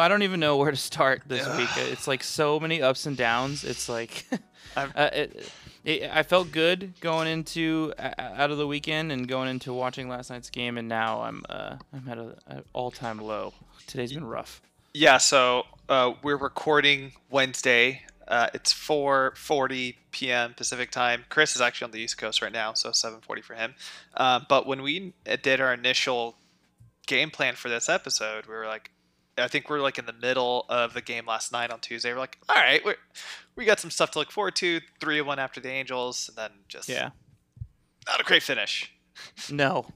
I don't even know where to start this week. It's like so many ups and downs. It's like uh, it, it, I felt good going into uh, out of the weekend and going into watching last night's game, and now I'm uh, I'm at an all-time low. Today's been rough. Yeah, so uh, we're recording Wednesday. Uh, it's 4:40 p.m. Pacific time. Chris is actually on the East Coast right now, so 7:40 for him. Uh, but when we did our initial game plan for this episode, we were like, I think we're like in the middle of the game last night on Tuesday. We're like, all right, we we got some stuff to look forward to. Three one after the Angels, and then just Yeah. not a great finish. No,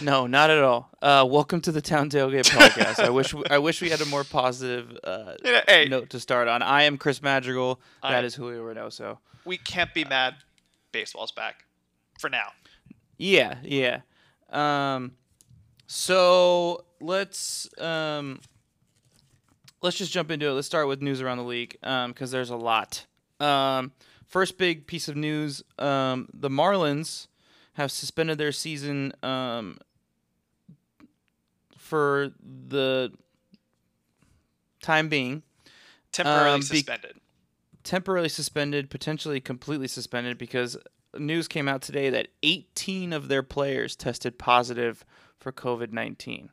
no, not at all. Uh, welcome to the Town Tailgate podcast. I wish I wish we had a more positive uh, You know, hey, note to start on. I am Chris Madrigal. I- That is Julio Reynoso. we can't be mad. Baseball's back for now. Yeah, yeah. Um, so let's um, let's just jump into it. Let's start with news around the league because there's a lot. Um, first big piece of news: um, the Marlins have suspended their season um, for the time being. Temporarily Um, be- suspended. temporarily suspended, potentially completely suspended because news came out today that 18 of their players tested positive for COVID 19.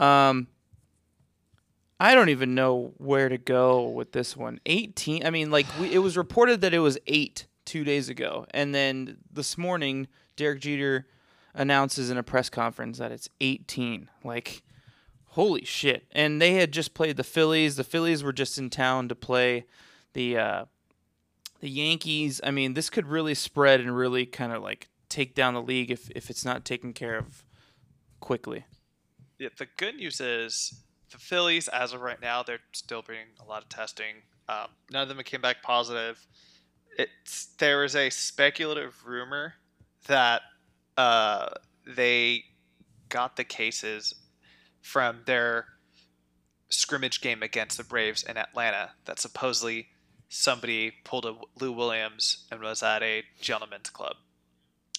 Um, I don't even know where to go with this one. 18. I mean, like we, it was reported that it was eight two days ago, and then this morning Derek Jeter announces in a press conference that it's 18. Like, holy shit! And they had just played the Phillies. The Phillies were just in town to play the uh, the Yankees. I mean, this could really spread and really kind of like take down the league if if it's not taken care of quickly. Yeah, the good news is the Phillies, as of right now, they're still doing a lot of testing. Um, none of them came back positive. It's there is a speculative rumor that uh, they got the cases from their scrimmage game against the Braves in Atlanta. That supposedly somebody pulled a Lou Williams and was at a gentleman's club,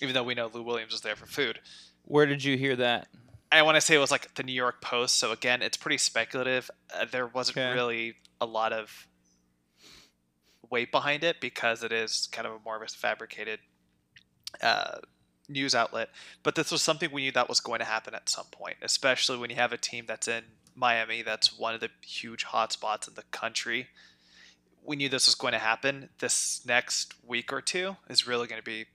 even though we know Lou Williams was there for food. Where did you hear that? I want to say it was like the New York Post. So again, it's pretty speculative. Uh, there wasn't Okay. really a lot of weight behind it because it is kind of a more of a fabricated uh, news outlet. But this was something we knew that was going to happen at some point, especially when you have a team that's in Miami, that's one of the huge hotspots in the country. We knew this was going to happen. This next week or two is really going to be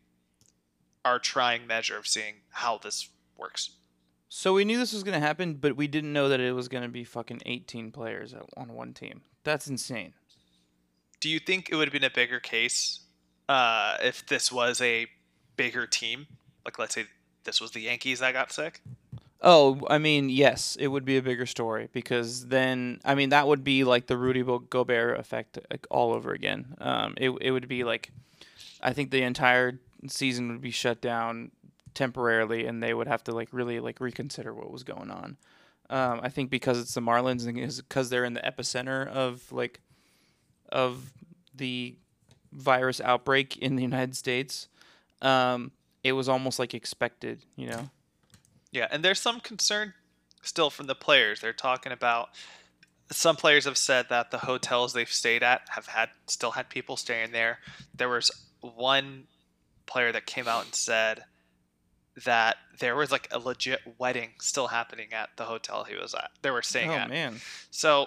our trying measure of seeing how this works. So we knew this was going to happen, but we didn't know that it was going to be fucking 18 players at- on one team. That's insane. do you think it would have been a bigger case uh, if this was a bigger team? Like, let's say this was the Yankees that got sick. Oh, I mean, yes, it would be a bigger story because then, I mean, that would be like the Rudy Gobert effect like, all over again. Um, it it would be like, I think the entire season would be shut down temporarily, and they would have to like really like reconsider what was going on. Um, I think because it's the Marlins and because they're in the epicenter of like, of the virus outbreak in the United States, um, it was almost like expected, you know. Yeah, and there's some concern still from the players. They're talking about some players have said that the hotels they've stayed at have had still had people staying there. There was one player that came out and said that there was like a legit wedding still happening at the hotel he was at. They were staying oh at. man. So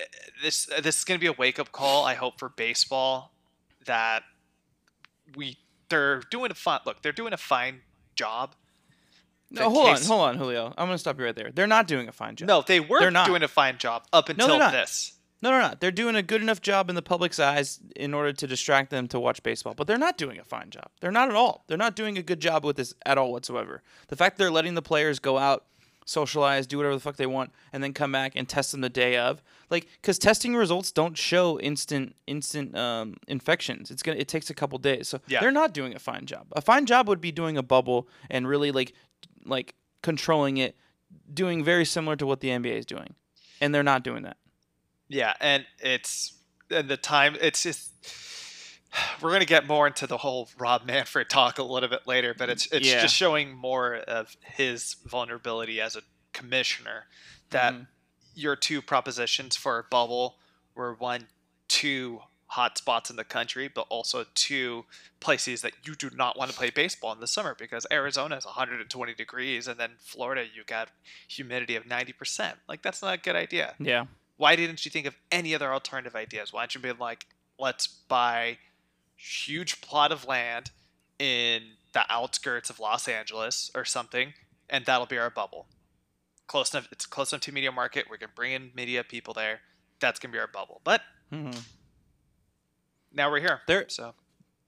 uh, this this is going to be a wake up call. I hope for baseball that we they're doing a fine look. They're doing a fine job. No, hold case- on, hold on, Julio. I'm gonna stop you right there. They're not doing a fine job. No, they were They're not. doing a fine job up until they're this. No, no, no. They're doing a good enough job in the public's eyes in order to distract them to watch baseball. But they're not doing a fine job. They're not at all. They're not doing a good job with this at all whatsoever. The fact that they're letting the players go out, socialize, do whatever the fuck they want, and then come back and test them the day of, like, because testing results don't show instant instant um, infections. It's gonna it takes a couple days. So Yeah. they're not doing a fine job. A fine job would be doing a bubble and really like like controlling it, doing very similar to what the NBA is doing, and they're not doing that. Yeah, and it's and the time it's just we're gonna get more into the whole Rob Manfred talk a little bit later, but it's it's Yeah. just showing more of his vulnerability as a commissioner that Mhm. your two propositions for a bubble were one, two hot spots in the country, but also two places that you do not want to play baseball in the summer because Arizona is 120 degrees and then Florida you got humidity of 90%. Like that's not a good idea. Yeah. Why didn't you think of any other alternative ideas? Why don't you be like, let's buy huge plot of land in the outskirts of Los Angeles or something, and that'll be our bubble. Close enough. It's close enough to media market. We can bring in media people there. That's gonna be our bubble. But hmm now we're here. There- So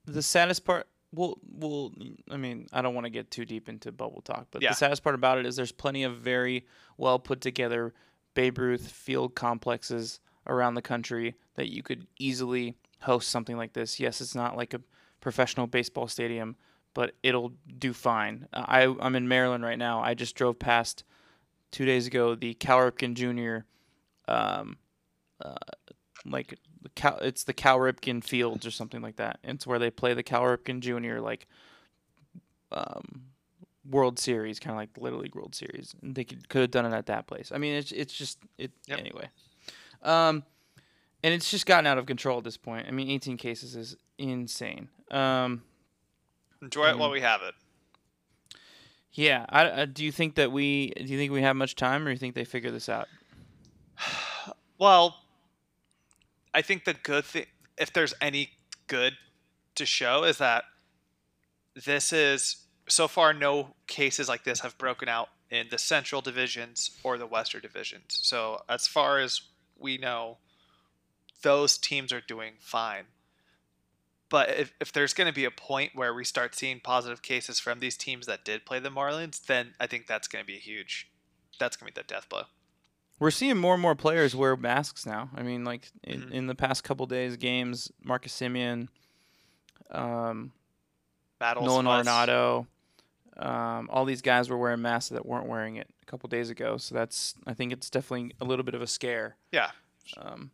The saddest part, well, well, I mean, I don't want to get too deep into bubble talk, but Yeah. the saddest part about it is there's plenty of very well put together Babe Ruth field complexes around the country that you could easily host something like this. Yes, it's not like a professional baseball stadium, but it'll do fine. I I'm in Maryland right now. I just drove past two days ago the Cal Ripken Jr. Um, uh, like Cal, it's the Cal Ripken Fields or something like that. It's where they play the Cal Ripken Jr. like um, World Series, kind of like the Little League World Series. And they could could have done it at that place. I mean, it's it's just it Yep. anyway. Um, and it's just gotten out of control at this point. I mean, 18 cases is insane. Um, enjoy it while we have it. yeah. I, uh, do you think that we do you think we have much time, or do you think they figure this out? Well, I think the good thing, if there's any good to show, is that this is so far no cases like this have broken out in the central divisions or the western divisions. So as far as we know, those teams are doing fine. But if, if there's going to be a point where we start seeing positive cases from these teams that did play the Marlins, then I think that's going to be a huge, that's going to be the death blow. We're seeing more and more players wear masks now. I mean, like in, Mhm. in the past couple days, games, Marcus Semien, um, Battles Nolan West. Arenado, um, all these guys were wearing masks that weren't wearing it a couple days ago. So that's, I think it's definitely a little bit of a scare Yeah. um,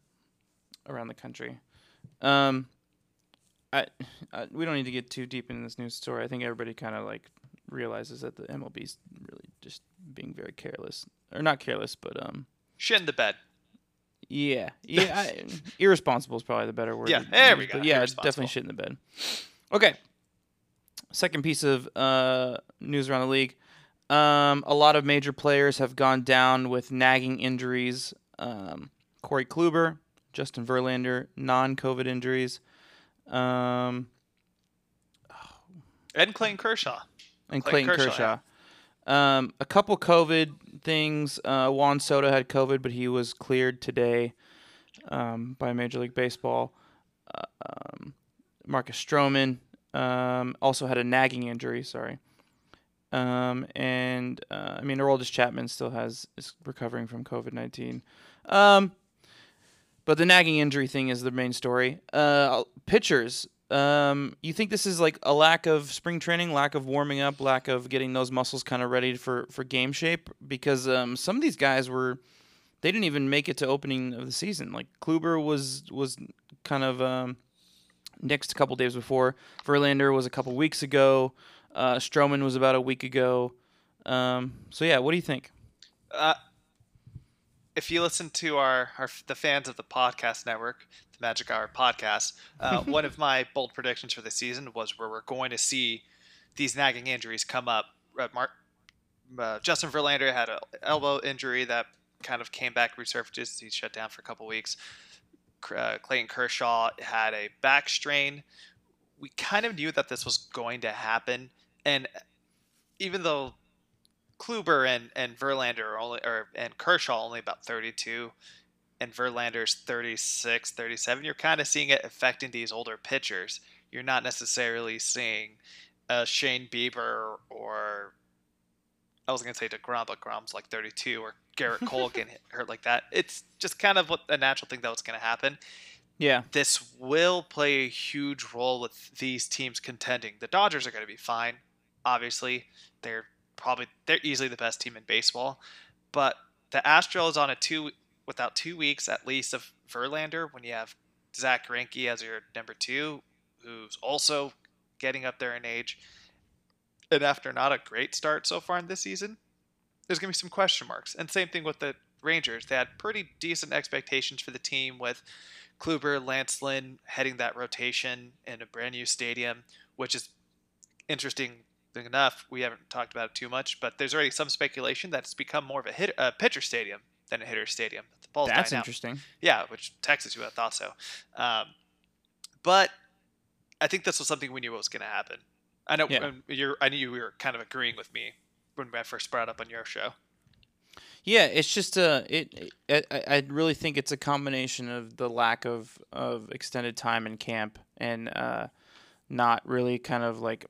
around the country. Um, I, I, we don't need to get too deep into this news story. I think everybody kind of like realizes that the MLB's really just being very careless, or not careless, but um, shit in the bed. yeah, yeah. I, irresponsible is probably the better word. Yeah, there we go, yeah, it's definitely shit in the bed. Okay. Second piece of uh, news around the league. Um, a lot of major players have gone down with nagging injuries. Um, Corey Kluber, Justin Verlander, non-COVID injuries. Um, And Clayton Kershaw. and Clayton Clayton, Kershaw, Kershaw. Um, a couple COVID things. Uh, Juan Soto had COVID, but he was cleared today um, by Major League Baseball. Uh, um, Marcus Stroman um, also had a nagging injury. Sorry. Um, and uh, I mean, Aroldis Chapman still has is recovering from COVID nineteen. Um, but the nagging injury thing is the main story. Uh, pitchers. Um, you think this is like a lack of spring training, lack of warming up, lack of getting those muscles kind of ready for, for game shape? Because um, some of these guys were, they didn't even make it to opening of the season. Like Kluber was was kind of um, next a couple days before. Verlander was a couple weeks ago. Uh, Stroman was about a week ago. Um, so yeah, what do you think? Uh, if you listen to our, our the fans of the podcast network, the Magic Hour podcast, uh, one of my bold predictions for the season was where we're going to see these nagging injuries come up. Uh, Mark, uh, Justin Verlander had an elbow injury that kind of came back, resurfaced. He shut down for a couple weeks. Uh, Clayton Kershaw had a back strain. We kind of knew that this was going to happen, and even though Kluber and, and Verlander are only or and Kershaw only about 32 and Verlander's 36, 37, you're kind of seeing it affecting these older pitchers. You're not necessarily seeing uh, Shane Bieber or I was going to say DeGrom, but Grom's like 32 or Gerrit Cole getting hurt like that. It's just kind of what a natural thing that was going to happen Yeah, this will play a huge role with these teams contending. The Dodgers are going to be fine. Obviously, they're probably they're easily the best team in baseball, but the Astros on a two without two weeks at least of Verlander when you have Zack Greinke as your number two, who's also getting up there in age, and after not a great start so far in this season, there's going to be some question marks. And same thing with the Rangers. They had pretty decent expectations for the team with Kluber, Lance Lynn heading that rotation in a brand new stadium, which is interesting enough. We haven't talked about it too much, but there's already some speculation that it's become more of a hit, a pitcher stadium than a hitter stadium. The ball's That's interesting. Yeah, which Texas, you would have thought so. Um, but I think this was something we knew was going to happen. I know yeah. you're. I knew you were kind of agreeing with me when I first brought up on your show. Yeah, it's just uh, it, it. I, I really think it's a combination of the lack of of extended time in camp and uh, not really kind of like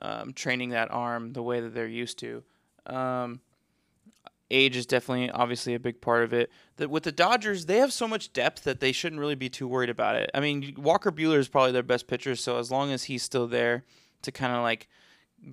um, training that arm the way that they're used to. Um, age is definitely obviously a big part of it. That with the Dodgers, they have so much depth that they shouldn't really be too worried about it. I mean, Walker Buehler is probably their best pitcher, so as long as he's still there to kind of like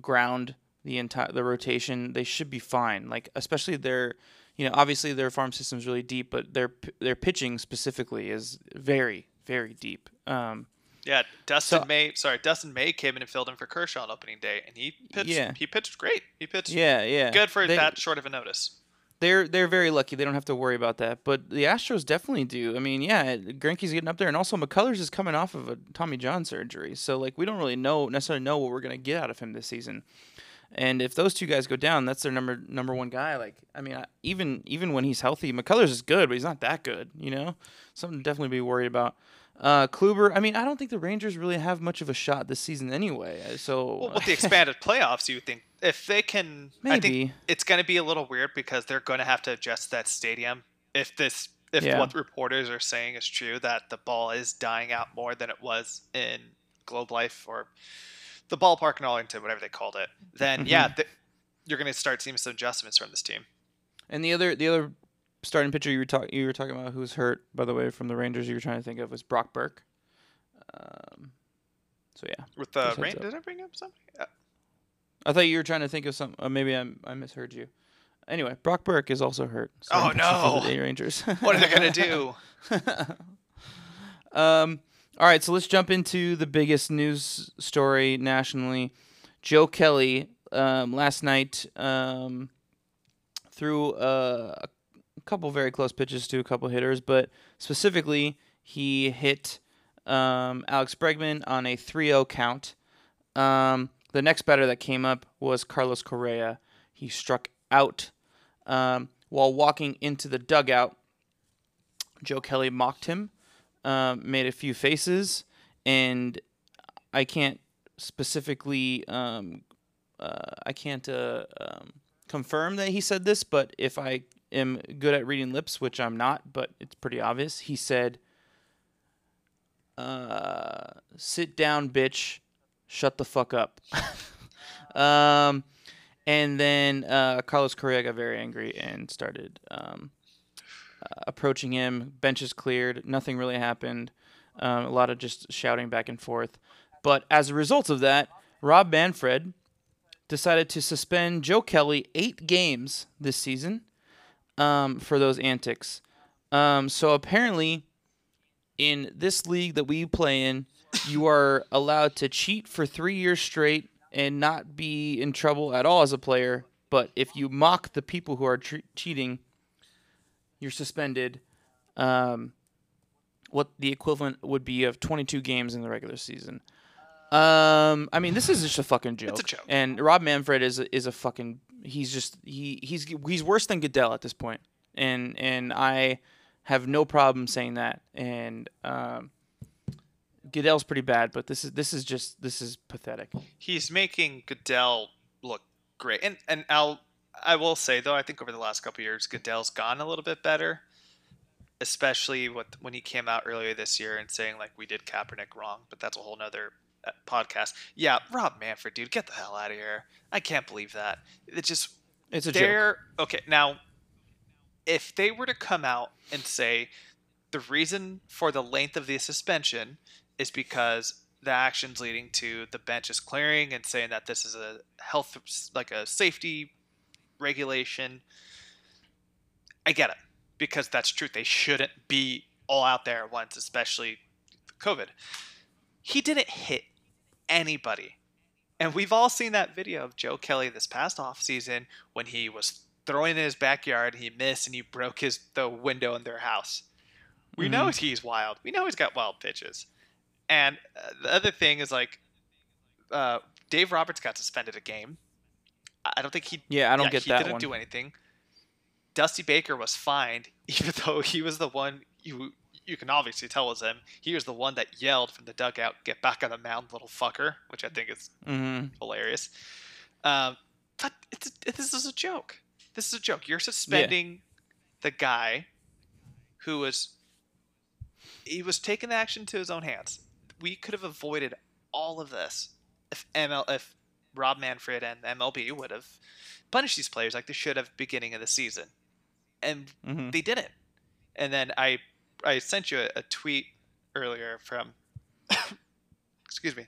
ground the entire the rotation, they should be fine. Like especially their, you know, obviously their farm system is really deep, but their their pitching specifically is very very deep. Um, yeah, Dustin so, May. Sorry, Dustin May came in and filled in for Kershaw on opening day, and he pitched. Yeah. he pitched great. He pitched. Yeah, yeah. Good for they, that short of a notice. They're they're very lucky. They don't have to worry about that. But the Astros definitely do. I mean, yeah, Greinke's getting up there, and also McCullers is coming off of a Tommy John surgery, so like we don't really know necessarily know what we're gonna get out of him this season. And if those two guys go down, that's their number number one guy. Like, I mean, I, even even when he's healthy, McCullers is good, but he's not that good. You know, something to definitely be worried about. Uh, Kluber, I mean, I don't think the Rangers really have much of a shot this season anyway. Uh, so well, with the expanded playoffs, you think if they can, Maybe. I think it's going to be a little weird because they're going to have to adjust that stadium. If this, if yeah. what reporters are saying is true, that the ball is dying out more than it was in Globe Life or the ballpark in Arlington, whatever they called it, then mm-hmm. yeah, th- you're going to start seeing some adjustments from this team. And the other, the other starting pitcher you were talking you were talking about who's hurt by the way from the Rangers you were trying to think of was Brock Burke. Um, so yeah. With the rain, did I bring up something? Uh, I thought you were trying to think of some. Uh, maybe I I misheard you. Anyway, Brock Burke is also hurt. Oh no! the Rangers. what are they gonna do? um. All right, so let's jump into the biggest news story nationally. Joe Kelly um, last night um, threw a, a couple very close pitches to a couple hitters, but specifically he hit um, Alex Bregman on a 3-0 count. Um, the next batter that came up was Carlos Correa. He struck out um, while walking into the dugout. Joe Kelly mocked him, um, made a few faces, and I can't specifically, um, uh, I can't uh, um, confirm that he said this, but if I am good at reading lips, which I'm not, but it's pretty obvious. He said, uh, "Sit down, bitch. Shut the fuck up." um, and then uh, Carlos Correa got very angry and started um, uh, approaching him. Benches cleared. Nothing really happened. Um, a lot of just shouting back and forth. But as a result of that, Rob Manfred decided to suspend Joe Kelly eight games this season um, for those antics. Um, so apparently, in this league that we play in, you are allowed to cheat for three years straight and not be in trouble at all as a player. But if you mock the people who are tre- cheating, you're suspended. Um, what the equivalent would be of 22 games in the regular season. Um, I mean, this is just a fucking joke. It's a joke. And Rob Manfred is a, is a fucking. He's just he he's he's worse than Goodell at this. And and I have no problem saying that. And um, Goodell's pretty bad, but this is this is just this is pathetic. He's making Goodell look great. And and I'll I will say though, I think over the last couple years, Goodell's gone a little bit better especially with, when he came out earlier this year and saying like we did Kaepernick wrong, but that's a whole nother Uh, podcast. Yeah, Rob Manfred, dude, get the hell out of here. I can't believe that. It just it's a joke. Okay, now if they were to come out and say the reason for the length of the suspension is because the actions leading to the bench is clearing and saying that this is a health like a safety regulation i get it because that's true they shouldn't be all out there at once especially covid he didn't hit anybody. And we've all seen that video of Joe Kelly this past offseason when he was throwing in his backyard. He missed and he broke his the window in their house. We know Mhm. he's wild. We know he's got wild pitches. And uh, the other thing is like, uh, Dave Roberts got suspended a game. I don't think he. Yeah, I don't yeah, get he that didn't one. do anything. Dusty Baker was fined, even though he was the one you you can obviously tell was him. He was the one that yelled from the dugout, "Get back on the mound, little fucker," which I think is hmm hilarious. Um, but it's this is a joke. This is a joke. You're suspending the guy who was he was taking the action to his own hands. We could have avoided all of this if ML if Rob Manfred and MLB would have punished these players like they should have beginning of the season, and hmm they didn't. And then I I sent you a, a tweet earlier from excuse me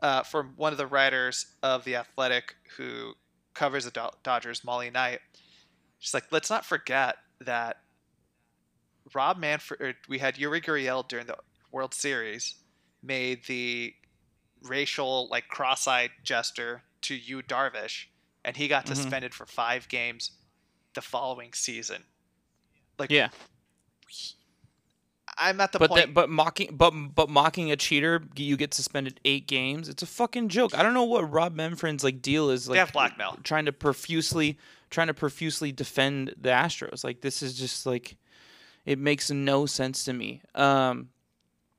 uh, from one of the writers of the Athletic who covers the Do- Dodgers, Molly Knight. She's like, let's not forget that Rob Manfred. We had Yuri Gurriel during the World Series made the racial like cross-eyed gesture to Yu Darvish, and he got Mhm. suspended for five games the following season. Like, Yeah, I'm at the but point. that, but mocking but but mocking a cheater, you get suspended eight games. It's a fucking joke. I don't know what Rob Manfred's like deal is. Like they have blackmail. trying to profusely trying to profusely defend the Astros. Like this is just like it makes no sense to me. Um,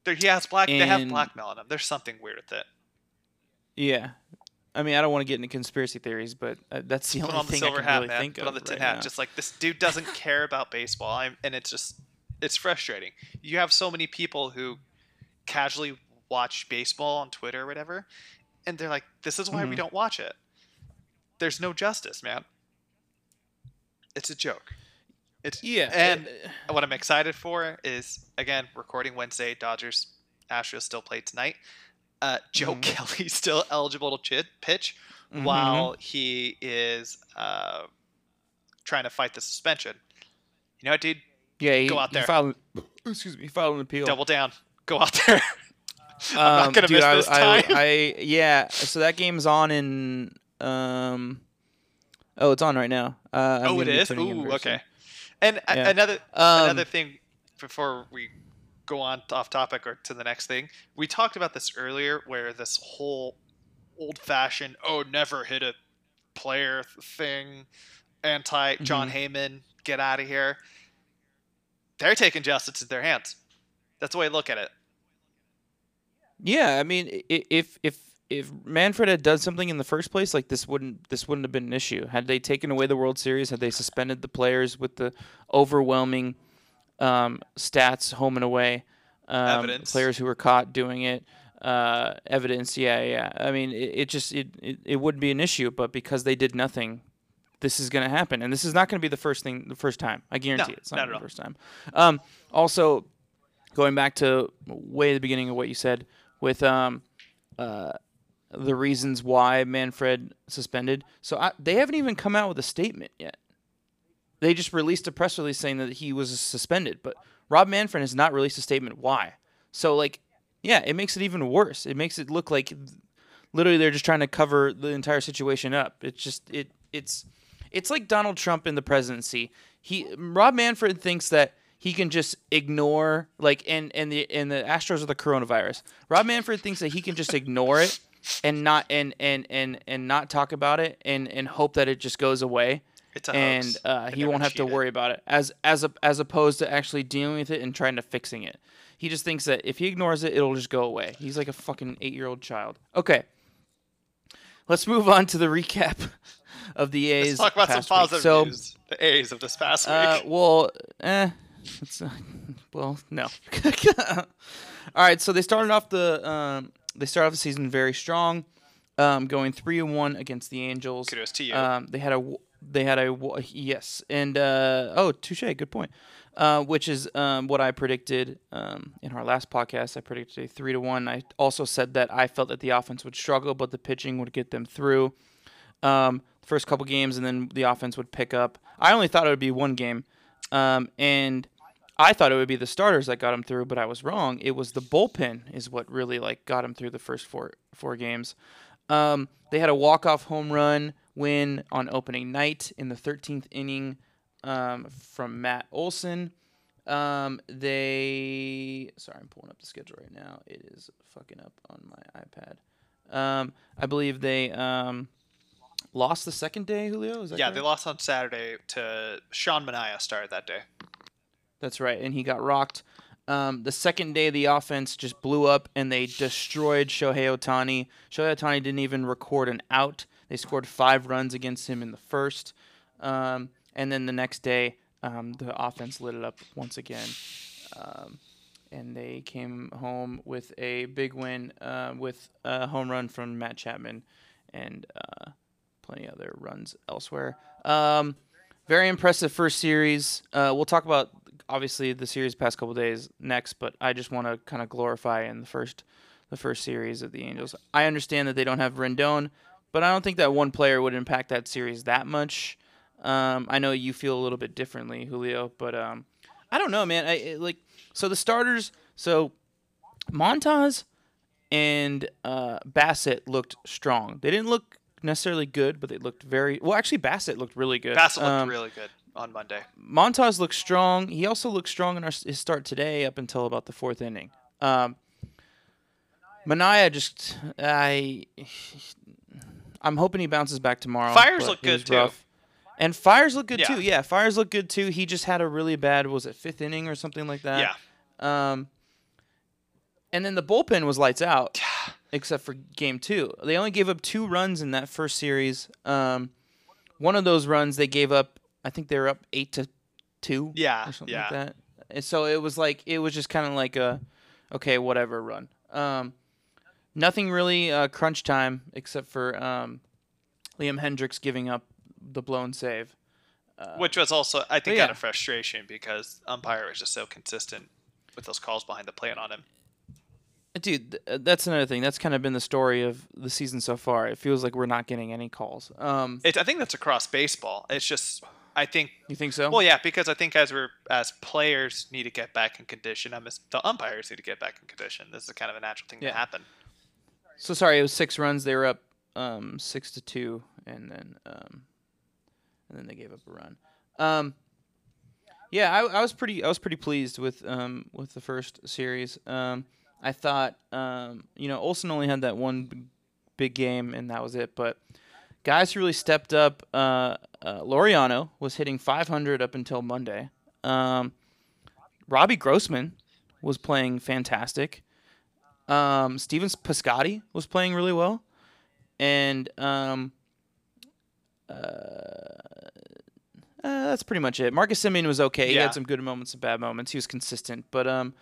There, he has black. they have And- blackmail on him. There's something weird with it. yeah. I mean, I don't want to get into conspiracy theories, but uh, that's the Put only on the thing silver I can hat, really man. think Put of on the tin right hat. now. Just like this dude doesn't care about baseball, I'm, and it's just it's frustrating. You have so many people who casually watch baseball on Twitter or whatever, and they're like, "This is why we Mhm. don't watch it." There's no justice, man. It's a joke. It's yeah, and uh, what I'm excited for is again recording Wednesday. Dodgers Astros still play tonight. Uh, Joe Mhm. Kelly's still eligible to chit, pitch mhm. while he is uh, trying to fight the suspension. You know what, dude? Yeah, he, go out he there. filed, excuse me, he filed an appeal. Double down. Go out there. I'm Um, not gonna dude, miss I, this time. I, yeah. So that game's on in. Um, oh, it's on right now. Uh, oh, it is. Ooh, okay. And a- Yeah. another Um, another thing before we go on off topic or to the next thing, we talked about this earlier, where this whole old-fashioned "oh, never hit a player" thing, anti Jon Mm-hmm. Heyman, get out of here. They're taking justice in their hands. That's the way I look at it. Yeah, I mean, if if if Manfred had done something in the first place, like this wouldn't this wouldn't have been an issue. Had they taken away the World Series, had they suspended the players with the overwhelming um, stats home and away, um, Evidence. players who were caught doing it, uh, evidence. Yeah, yeah. I mean, it, it just it, it it wouldn't be an issue, but because they did nothing. This is going to happen, and this is not going to be the first thing, the first time. I guarantee No, it. it's not, not the first time. Um, also, going back to way the beginning of what you said with um, uh, the reasons why Manfred suspended. So I, they haven't even come out with a statement yet. They just released a press release saying that he was suspended, but Rob Manfred has not released a statement why. So like, yeah, it makes it even worse. It makes it look like literally they're just trying to cover the entire situation up. It's just it it's it's like Donald Trump in the presidency. He Rob Manfred thinks that he can just ignore like and and the and the Astros are the coronavirus. Rob Manfred thinks that he can just ignore it and not and and and and not talk about it and and hope that it just goes away It's a and uh, he won't have to worry about it as as a, as opposed to actually dealing with it and trying to fixing it. He just thinks that if he ignores it, it'll just go away. He's like a fucking eight year old child. Okay, let's move on to the recap of the A's. Let's talk about some positive So, news. The A's of this past uh, week. well, eh, it's, uh, well, no. All right, so they started off the um, they started off the season very strong, um, going three and one against the Angels. Kudos to you. Um, they had a they had a yes, and uh, oh, touche, good point. Uh, which is um, what I predicted um, in our last podcast. I predicted a three to one. I also said that I felt that the offense would struggle, but the pitching would get them through. Um, first couple games, and then the offense would pick up. I only thought it would be one game, um, and I thought it would be the starters that got them through, but I was wrong. It was the bullpen is what really like got them through the first four four games. Um, they had a walk off home run win on opening night in the 13th inning um, from Matt Olson. Um, they sorry, I'm pulling up the schedule right now. It is fucking up on my iPad. Um, I believe they um, lost the second day. Julio, is that Yeah, correct? they lost on Saturday to Sean Manaea started that day. That's right, and he got rocked. Um, the second day, the offense just blew up, and they destroyed Shohei Ohtani. Shohei Ohtani didn't even record an out. They scored five runs against him in the first, um, and then the next day, um, the offense lit it up once again, um, and they came home with a big win uh, with a home run from Matt Chapman, and uh, plenty of other runs elsewhere. Um, very impressive first series. Uh, we'll talk about obviously the series past couple days next, but I just want to kind of glorify in the first the first series of the Angels. I understand that they don't have Rendon, but I don't think that one player would impact that series that much. Um, I know you feel a little bit differently, Julio, but um, I don't know, man. I it, like so the starters. So Montas and uh, Bassitt looked strong. They didn't look necessarily good, but they looked very well. Actually, Bassitt looked really good. Bassitt looked Um, really good on Monday. Montas looked strong. He also looked strong in our, his start today up until about the fourth inning. Um, Manaea just I I'm hoping he bounces back tomorrow. Fiers look good, too. rough. And Fiers look good Yeah. too. Yeah, Fiers look good too. He just had a really bad was it fifth inning or something like that. yeah. Um, and then the bullpen was lights out, except for game two. They only gave up two runs in that first series. Um, one of those runs they gave up, I think they were up eight to two. Yeah, or something yeah. like that. And so it was like it was just kind of like a, okay, whatever run. Um, nothing really uh, crunch time except for um, Liam Hendriks giving up the blown save. Uh, Which was also, I think, yeah. out of frustration because umpire was just so consistent with those calls behind the plate on him. Dude, th- uh, that's another thing. That's kind of been the story of the season so far. It feels like we're not getting any calls. Um, It, I think that's across baseball. It's just, I think, you think so? well, yeah, because I think as we're as players need to get back in condition, I'm the umpires need to get back in condition. This is kind of a natural thing Yeah. to happen. So sorry, it was six runs. They were up um, six to two, and then um, and then they gave up a run. Um, yeah, I, I was pretty I was pretty pleased with um, with the first series. Um, I thought um, you know Olson only had that one big game, and that was it. But guys who really stepped up, uh, uh, Laureano was hitting 500 up until Monday. Um, Robbie Grossman was playing fantastic. Um, Stephen Piscotty was playing really well, and um, uh, uh, that's pretty much it. Marcus Semien was okay. He had some good moments, some bad moments. He was consistent, but um,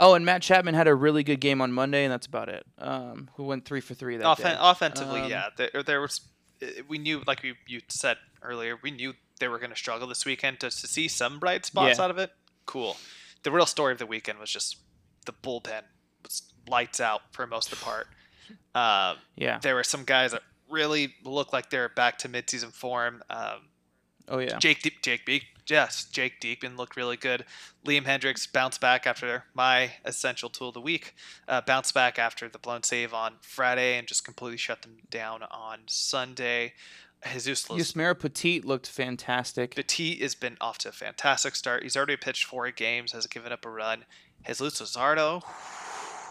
oh, and Matt Chapman had a really good game on Monday, and that's about it. Um, who went three for three that Offen- day. offensively, Um, yeah, there, there was. We knew, like you, you said earlier, we knew they were going to struggle this weekend. To, to see some bright spots Yeah. out of it, cool. The real story of the weekend was just the bullpen was lights out for most of the part. Um, Yeah. there were some guys that really looked like they're back to midseason form. Um, Oh yeah. Jake Deep, Jake Beek, yes, Jake Deepin looked really good. Liam Hendriks bounced back after my essential tool of the week. Uh, bounced back after the blown save on Friday and just completely shut them down on Sunday. Jesus Yusmeiro Petit looked fantastic. Petit has been off to a fantastic start. He's already pitched four games, has given up a run. Jesus Luzardo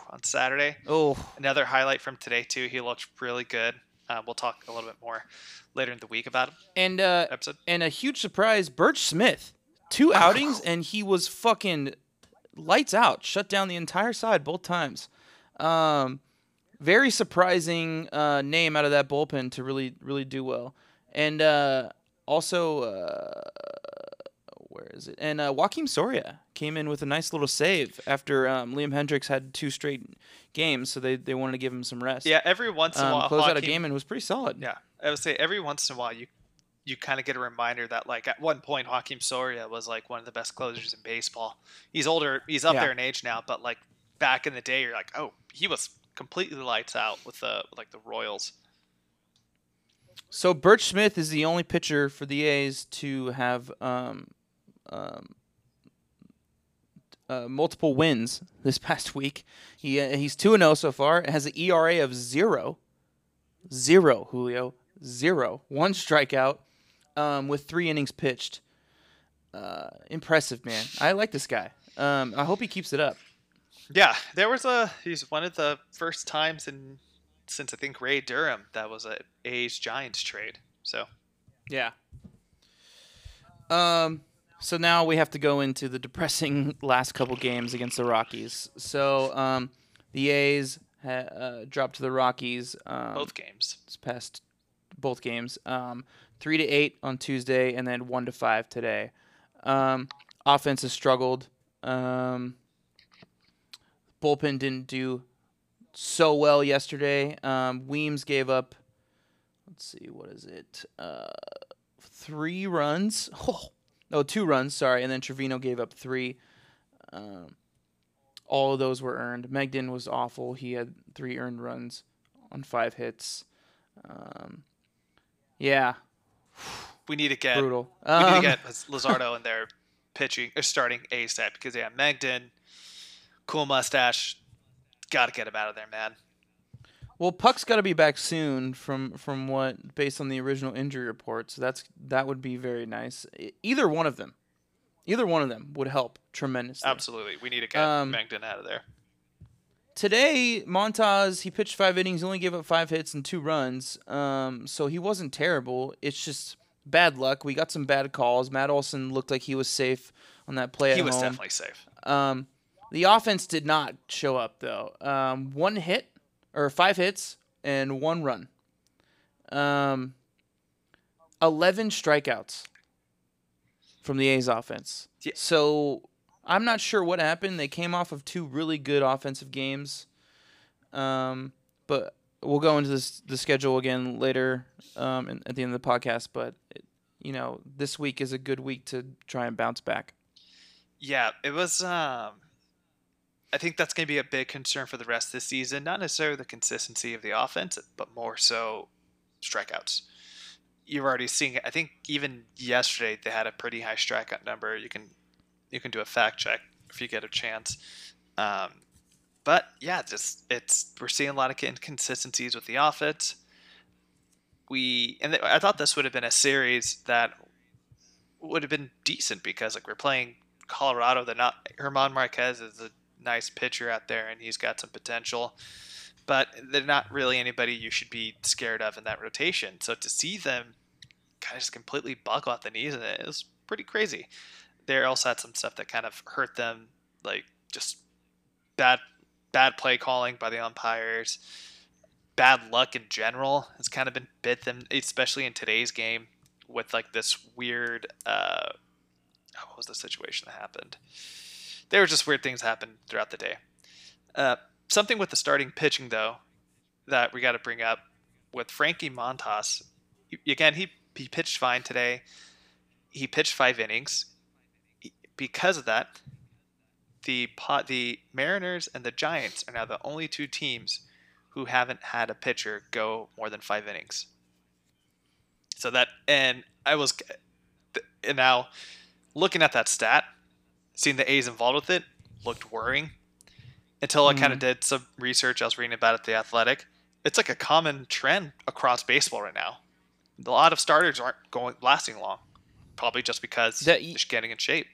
on Saturday, Oh, another highlight from today too. He looked really good. Uh, we'll talk a little bit more later in the week about him. and uh, Episode. and a huge surprise, Burch Smith, two outings, and he was fucking lights out, shut down the entire side both times. Um, very surprising uh, name out of that bullpen to really really do well, and uh, also uh, where is it? And uh, Joakim Soria came in with a nice little save after um, Liam Hendriks had two straight games, so they, they wanted to give him some rest. Yeah, every once in a um, while, close out a game and was pretty solid. Yeah, I would say every once in a while you you kind of get a reminder that like at one point Joakim Soria was like one of the best closers in baseball. He's older, he's up Yeah. there in age now, but like back in the day, you're like, oh, he was completely lights out with the like the Royals. So Burch Smith is the only pitcher for the A's to have um, um, uh, multiple wins this past week. He uh, he's two and zero so far. Has an ERA of zero, zero. Julio zero, one strikeout, um, with three innings pitched. Uh, impressive, man. I like this guy. Um, I hope he keeps it up. Yeah, there was a. He's one of the first times in since I think Ray Durham that was a A's Giants trade. So Yeah. Um. So now we have to go into the depressing last couple games against the Rockies. So um, the A's ha- uh, dropped to the Rockies. Um, both games. this past both games. Um, three to eight on Tuesday, and then one to five today. Um, offense has struggled. Um, bullpen didn't do so well yesterday. Um, Weems gave up. Let's see, what is it? Uh, three runs. Oh, no, two runs. Sorry, and then Trivino gave up three. Um, all of those were earned. Mengden was awful. He had three earned runs on five hits. Um, yeah, We need to get brutal. we need Um, to get Luzardo in there pitching or starting ASAP because yeah, Mengden, cool mustache, got to get him out of there, man. Well, Puk's got to be back soon from from what based on the original injury report. So that's that would be very nice. Either one of them, either one of them would help tremendously. Absolutely, we need to get Um, out of there. Today, Montas he pitched five innings, only gave up five hits and two runs. Um, so he wasn't terrible. It's just bad luck. We got some bad calls. Matt Olson looked like he was safe on that play at He was home. definitely safe. Um, the offense did not show up though. Um, one hit or five hits and one run. Um, eleven strikeouts from the A's offense. Yeah. So I'm not sure what happened. They came off of two really good offensive games. Um, but we'll go into this the schedule again later um, in, at the end of the podcast. But it, you know, this week is a good week to try and bounce back. Yeah, it was. Um, I think that's going to be a big concern for the rest of the season. Not necessarily the consistency of the offense, but more so strikeouts. You're already seeing. I think even yesterday they had a pretty high strikeout number. You can you can do a fact check if you get a chance. Um, but yeah, just it's we're seeing a lot of inconsistencies with the offense. We and I thought this would have been a series that would have been decent because like we're playing Colorado. They're not Herman Marquez is a nice pitcher out there and he's got some potential, but they're not really anybody you should be scared of in that rotation. So to see them kind of just completely buckle off the knees in it is pretty crazy. They also had some stuff that kind of hurt them, like just bad bad play calling by the umpires. Bad luck in general has kind of been bit them, especially in today's game with like this weird uh what was the situation that happened? There were just weird things happen throughout the day. Uh, something with the starting pitching though that we got to bring up with Frankie Montas. Again, he he pitched fine today. He pitched five innings. Because of that, the pot the Mariners and the Giants are now the only two teams who haven't had a pitcher go more than five innings. So that and I was and now looking at that stat, seeing the A's involved with it looked worrying. Until I kind of did some research, I was reading about it. The Athletic, it's like a common trend across baseball right now. A lot of starters aren't going lasting long, probably just because That- they're just getting in shape.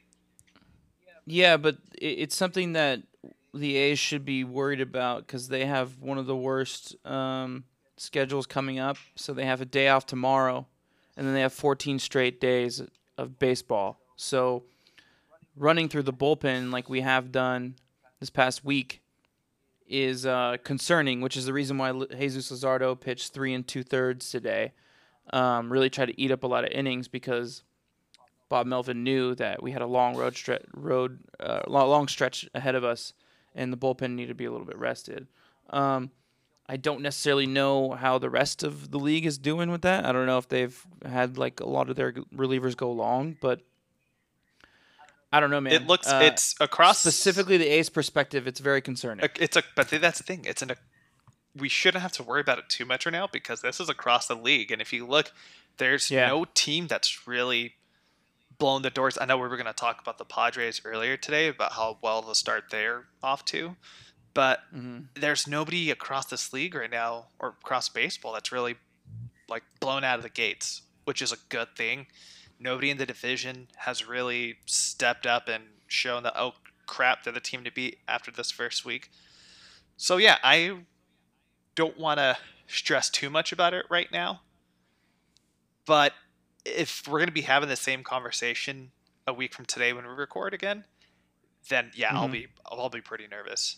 Yeah, but it's something that the A's should be worried about because they have one of the worst um, schedules coming up. So they have a day off tomorrow, and then they have 14 straight days of baseball. So running through the bullpen like we have done this past week is uh, concerning, which is the reason why Jesus Luzardo pitched three and two thirds today. Um, really tried to eat up a lot of innings because Bob Melvin knew that we had a long road stretch, road uh, long stretch ahead of us, and the bullpen needed to be a little bit rested. Um, I don't necessarily know how the rest of the league is doing with that. I don't know if they've had like a lot of their relievers go long, but I don't know, man. it looks Uh, it's across specifically the A's perspective. It's very concerning. It's a but that's the thing. It's an we shouldn't have to worry about it too much right now because this is across the league. And if you look, there's Yeah. no team that's really blown the doors. I know we were going to talk about the Padres earlier today about how well the start they're off to, but hmm there's nobody across this league right now or across baseball that's really like blown out of the gates, which is a good thing. Nobody in the division has really stepped up and shown that oh crap, they're the team to beat after this first week. So yeah, I don't want to stress too much about it right now. But if we're going to be having the same conversation a week from today when we record again, then yeah, mm-hmm. I'll be I'll be pretty nervous.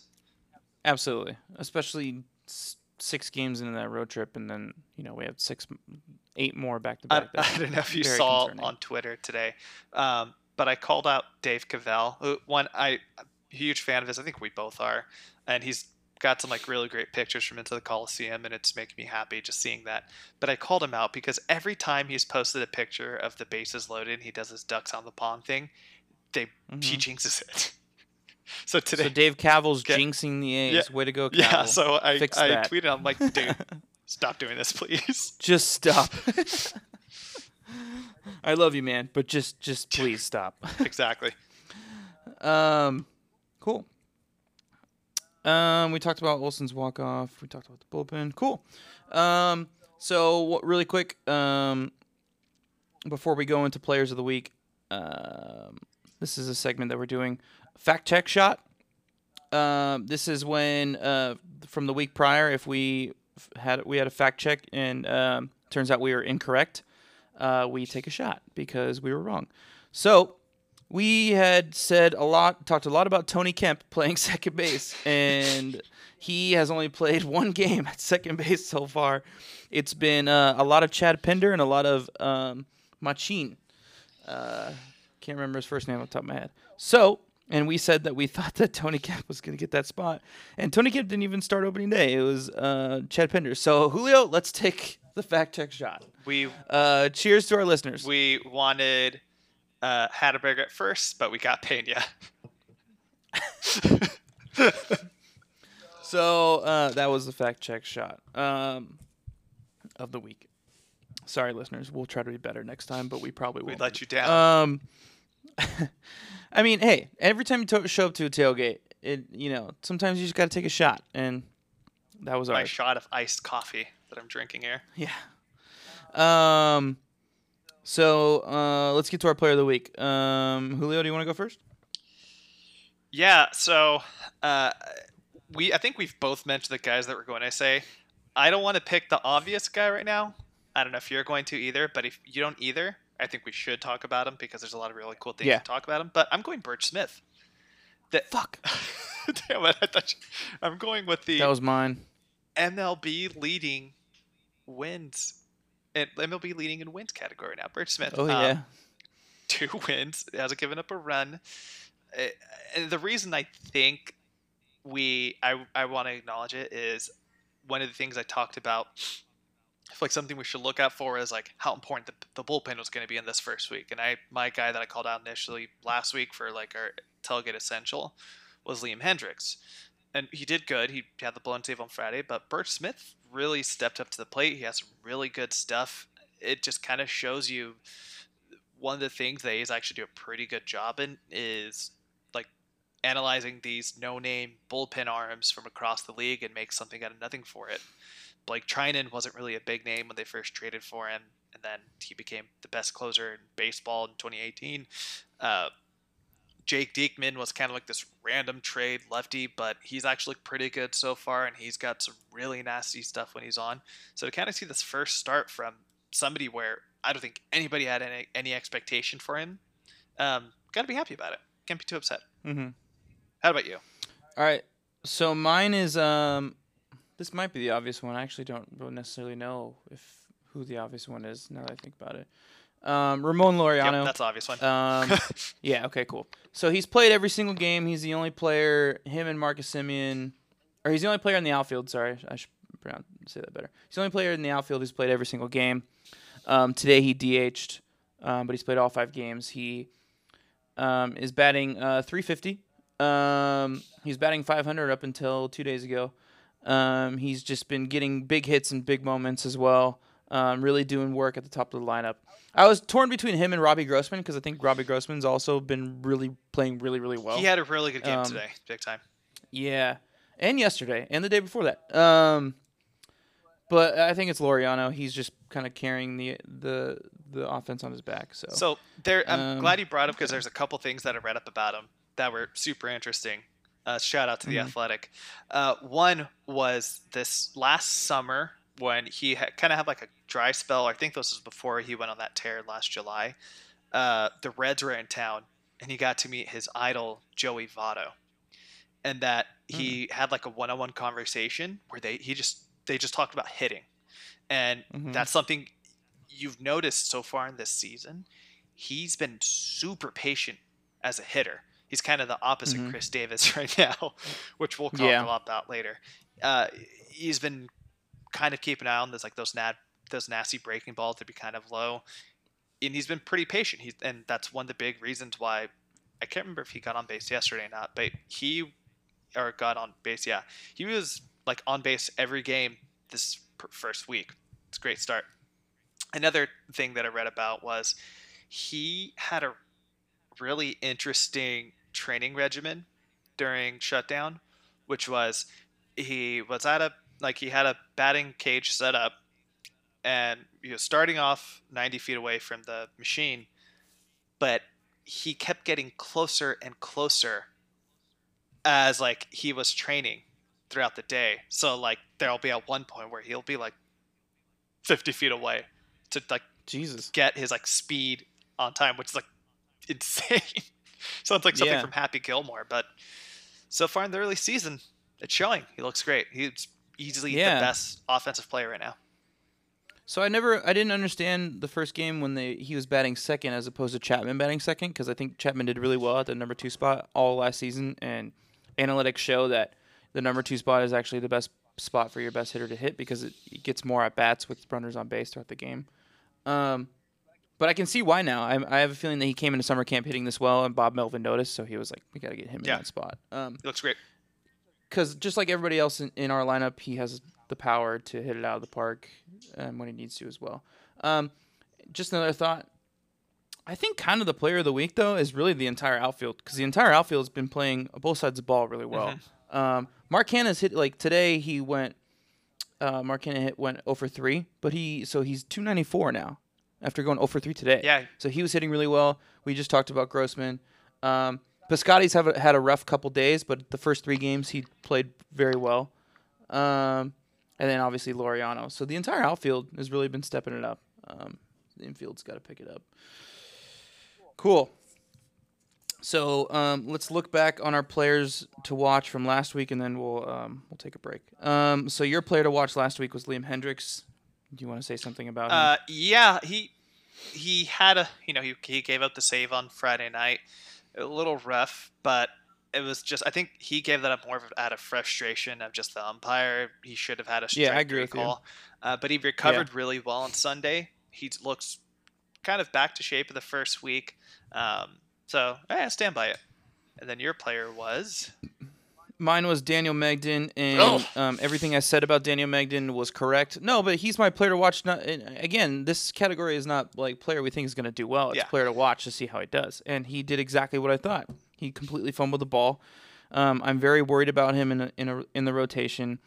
Absolutely, especially six games into that road trip, and then you know we have six, eight more back to back. I don't know if you saw concerning. on Twitter today, um, but I called out Dave Kaval. One, I I'm a huge fan of his. I think we both are, and he's got some like really great pictures from into the Coliseum, and it's making me happy just seeing that. But I called him out because every time he's posted a picture of the bases loaded, he does his ducks on the pond thing. They mm-hmm. he jinxes it. so today, so Dave get, jinxing the A's. Yeah, Way to go, Kaval. Yeah. So I Fix I that. tweeted, I'm like, dude, stop doing this, please. Just stop. I love you, man, but just just please stop. exactly. Um, cool. Um, we talked about Olson's walk off. We talked about the bullpen. Cool. Um, so really quick, um, before we go into players of the week, um, this is a segment that we're doing. Fact check shot. Um, this is when uh, from the week prior, if we had we had a fact check and um, turns out we were incorrect, uh, we take a shot because we were wrong. So we had said a lot, talked a lot about Tony Kemp playing second base, and he has only played one game at second base so far. It's been uh, a lot of Chad Pinder and a lot of um, Machin. Uh, can't remember his first name the top of my head. So, and we said that we thought that Tony Kemp was going to get that spot, and Tony Kemp didn't even start opening day. It was uh, Chad Pinder. So, Julio, let's take the fact check shot. We uh, cheers to our listeners. We wanted uh, Hatteberg at first, but we got Pena. so uh, that was the fact check shot um, of the week. Sorry, listeners. We'll try to be better next time, but we probably will. We let you down. Um, I mean, hey, every time you to- show up to a tailgate, it you know sometimes you just got to take a shot, and that was our shot of iced coffee that I'm drinking here. Yeah. Um. So uh, let's get to our player of the week. Um, Julio, do you want to go first? Yeah. So uh, we, I think we've both mentioned the guys that we're going to say. I don't want to pick the obvious guy right now. I don't know if you're going to either, but if you don't either, I think we should talk about him because there's a lot of really cool things yeah. to talk about him. But I'm going Burch Smith. That fuck. Damn it! I thought you, I'm going with the. That was mine. MLB leading wins and MLB leading in wins category now. Burch Smith. Oh yeah. Um, two wins. Hasn't given up a run. Uh, and the reason I think we I I want to acknowledge it is one of the things I talked about. Like something we should look out for is like how important the, the bullpen was going to be in this first week. And I my guy that I called out initially last week for like our tailgate essential was Liam Hendriks and he did good. He had the blown save on Friday, but Burch Smith really stepped up to the plate. He has some really good stuff. It just kind of shows you one of the things that he's actually do a pretty good job in is like analyzing these no-name bullpen arms from across the league and make something out of nothing for it. Blake Treinen wasn't really a big name when they first traded for him, and then he became the best closer in baseball in 2018. Uh, Jake Diekman was kind of like this random trade lefty, but he's actually pretty good so far, and he's got some really nasty stuff when he's on. So to kind of see this first start from somebody where I don't think anybody had any, any expectation for him, um, got to be happy about it. Can't be too upset. Mm-hmm. How about you? All right. So mine is um, this might be the obvious one. I actually don't necessarily know if who the obvious one is now that I think about it. Um, Ramon Laureano. Yep, that's obvious one. Um, yeah. Okay. Cool. So he's played every single game. He's the only player. Him and Marcus Semien, or he's the only player in the outfield. Sorry, I should say that better. He's the only player in the outfield who's played every single game. Um, today he DH'd, um, but he's played all five games. He um, is batting uh, 350. Um, he's batting 500 up until two days ago. Um, he's just been getting big hits and big moments as well. Um, really doing work at the top of the lineup. I was torn between him and Robbie Grossman because I think Robbie Grossman's also been really playing really really well. He had a really good game um, today, big time. Yeah, and yesterday and the day before that. Um, But I think it's Laureano. He's just kind of carrying the the the offense on his back. So, So there, I'm Um, glad you brought up because there's a couple things that I read up about him that were super interesting. Uh, shout out to the Mhm. Athletic. Uh, one was this last summer when he kind of had like a dry spell. I think this was before he went on that tear last July. Uh, the Reds were in town, and he got to meet his idol Joey Votto, and that he had like a one-on-one conversation where they he just they just talked about hitting, and Mhm. that's something you've noticed so far in this season. He's been super patient as a hitter. He's kind of the opposite Mhm. Khris Davis right now, which we'll talk Yeah. a lot about later. Uh, he's been kind of keeping an eye on those like those nat those nasty breaking balls to be kind of low, and he's been pretty patient. He's and that's one of the big reasons why I can't remember if he got on base yesterday or not, but he or got on base. Yeah, he was like on base every game this first week. It's a great start. Another thing that I read about was he had a really interesting training regimen during shutdown, which was he was at a like he had a batting cage set up and he was starting off 90 feet away from the machine, but he kept getting closer and closer as like he was training throughout the day. So like there'll be at one point where he'll be like 50 feet away to like Jesus. get his like speed on time, which is like insane. Sounds like something Yeah. from Happy Gilmore, but so far in the early season, it's showing. He looks great. He's easily Yeah. the best offensive player right now. So I never, I didn't understand the first game when they he was batting second as opposed to Chapman batting second because I think Chapman did really well at the number two spot all last season, and analytics show that the number two spot is actually the best spot for your best hitter to hit because it, it gets more at bats with runners on base throughout the game. Um, but I can see why now. I, I have a feeling that he came into summer camp hitting this well, and Bob Melvin noticed, so he was like, "We got to get him Yeah. in that spot." Um, He looks great. because just like everybody else in, in our lineup, he has the power to hit it out of the park um, when he needs to as well. Um, just another thought. I think kind of the player of the week though is really the entire outfield because the entire outfield has been playing both sides of the ball really well. Um, Mark Canha's hit like today he went. Uh, Mark Hanna hit went 0 for 3, but he so he's 294 now after going 0 for 3 today. Yeah, So he was hitting really well. We just talked about Grossman. Um, Piscotty's have a, had a rough couple days, but the first three games he played very well. Um, and then obviously Laureano. So the entire outfield has really been stepping it up. Um, the infield's got to pick it up. Cool. So um, let's look back on our players to watch from last week, and then we'll um, we'll take a break. Um, so your player to watch last week was Liam Hendriks. Do you want to say something about him? Uh, yeah, he he had a you know he he gave up the save on Friday night, a little rough, but it was just I think he gave that up more of out of frustration of just the umpire. He should have had a Yeah, I strike agree with you. call, uh, but he recovered really well on Sunday. He looks kind of back to shape of the first week, um, so I stand by it. And then your player was Mine was Daniel Mengden, and Oh. um, everything I said about Daniel Mengden was correct. No, but he's my player to watch. Not again, this category is not like player we think is going to do well. It's Yeah. player to watch to see how he does, and he did exactly what I thought. He completely fumbled the ball. Um, I'm very worried about him in a, in a, in the rotation.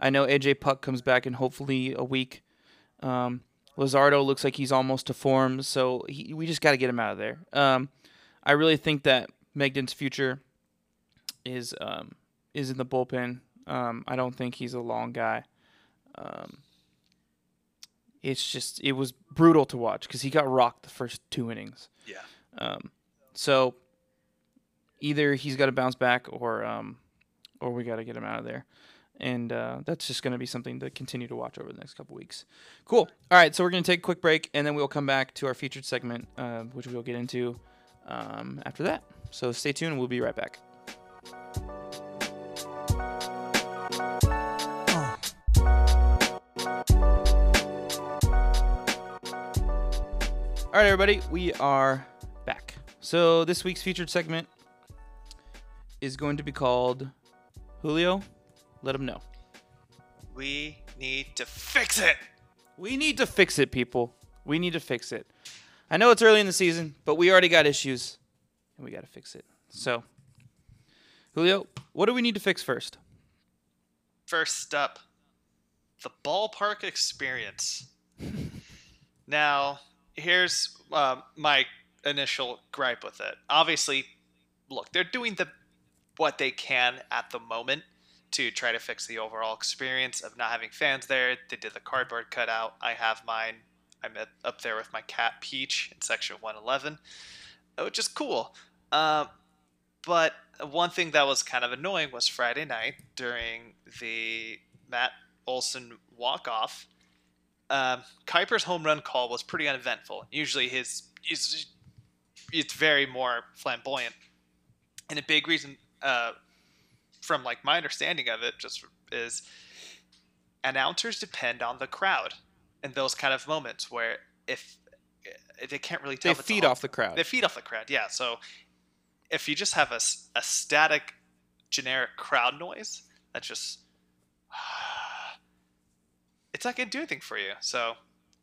I know AJ Puk comes back in hopefully a week. Um, Luzardo looks like he's almost to form, so he, we just got to get him out of there. Um, I really think that Mengden's future is um, is in the bullpen. Um, I don't think he's a long guy. Um, it's just it was brutal to watch because he got rocked the first two innings. yeah. Um, so either he's got to bounce back or um, or we got to get him out of there. And uh, that's just going to be something to continue to watch over the next couple weeks. Cool. All right, so we're going to take a quick break, and then we'll come back to our featured segment, uh, which we'll get into um, after that. So stay tuned. We'll be right back. All right, everybody, we are back. So this week's featured segment is going to be called Julio. Let him know. We need to fix it. We need to fix it, people. We need to fix it. I know it's early in the season, but we already got issues, and we got to fix it. So, Julio, what do we need to fix first? First up, the ballpark experience. now, here's um, my initial gripe with it. Obviously, look, they're doing the what they can at the moment to try to fix the overall experience of not having fans there. They did the cardboard cutout. I have mine. I'm at, up there with my cat Peach in section 111, which is cool. Uh, but one thing that was kind of annoying was Friday night during the Matt Olson walk off. Um, Kuiper's home run call was pretty uneventful. Usually his, his it's very more flamboyant, and a big reason uh, from like my understanding of it just is announcers depend on the crowd in those kind of moments where if eh, they can't really tell they feed off the crowd. They feed off the crowd yeah. So if you just have a, a static generic crowd noise that just it's not going to do anything for you so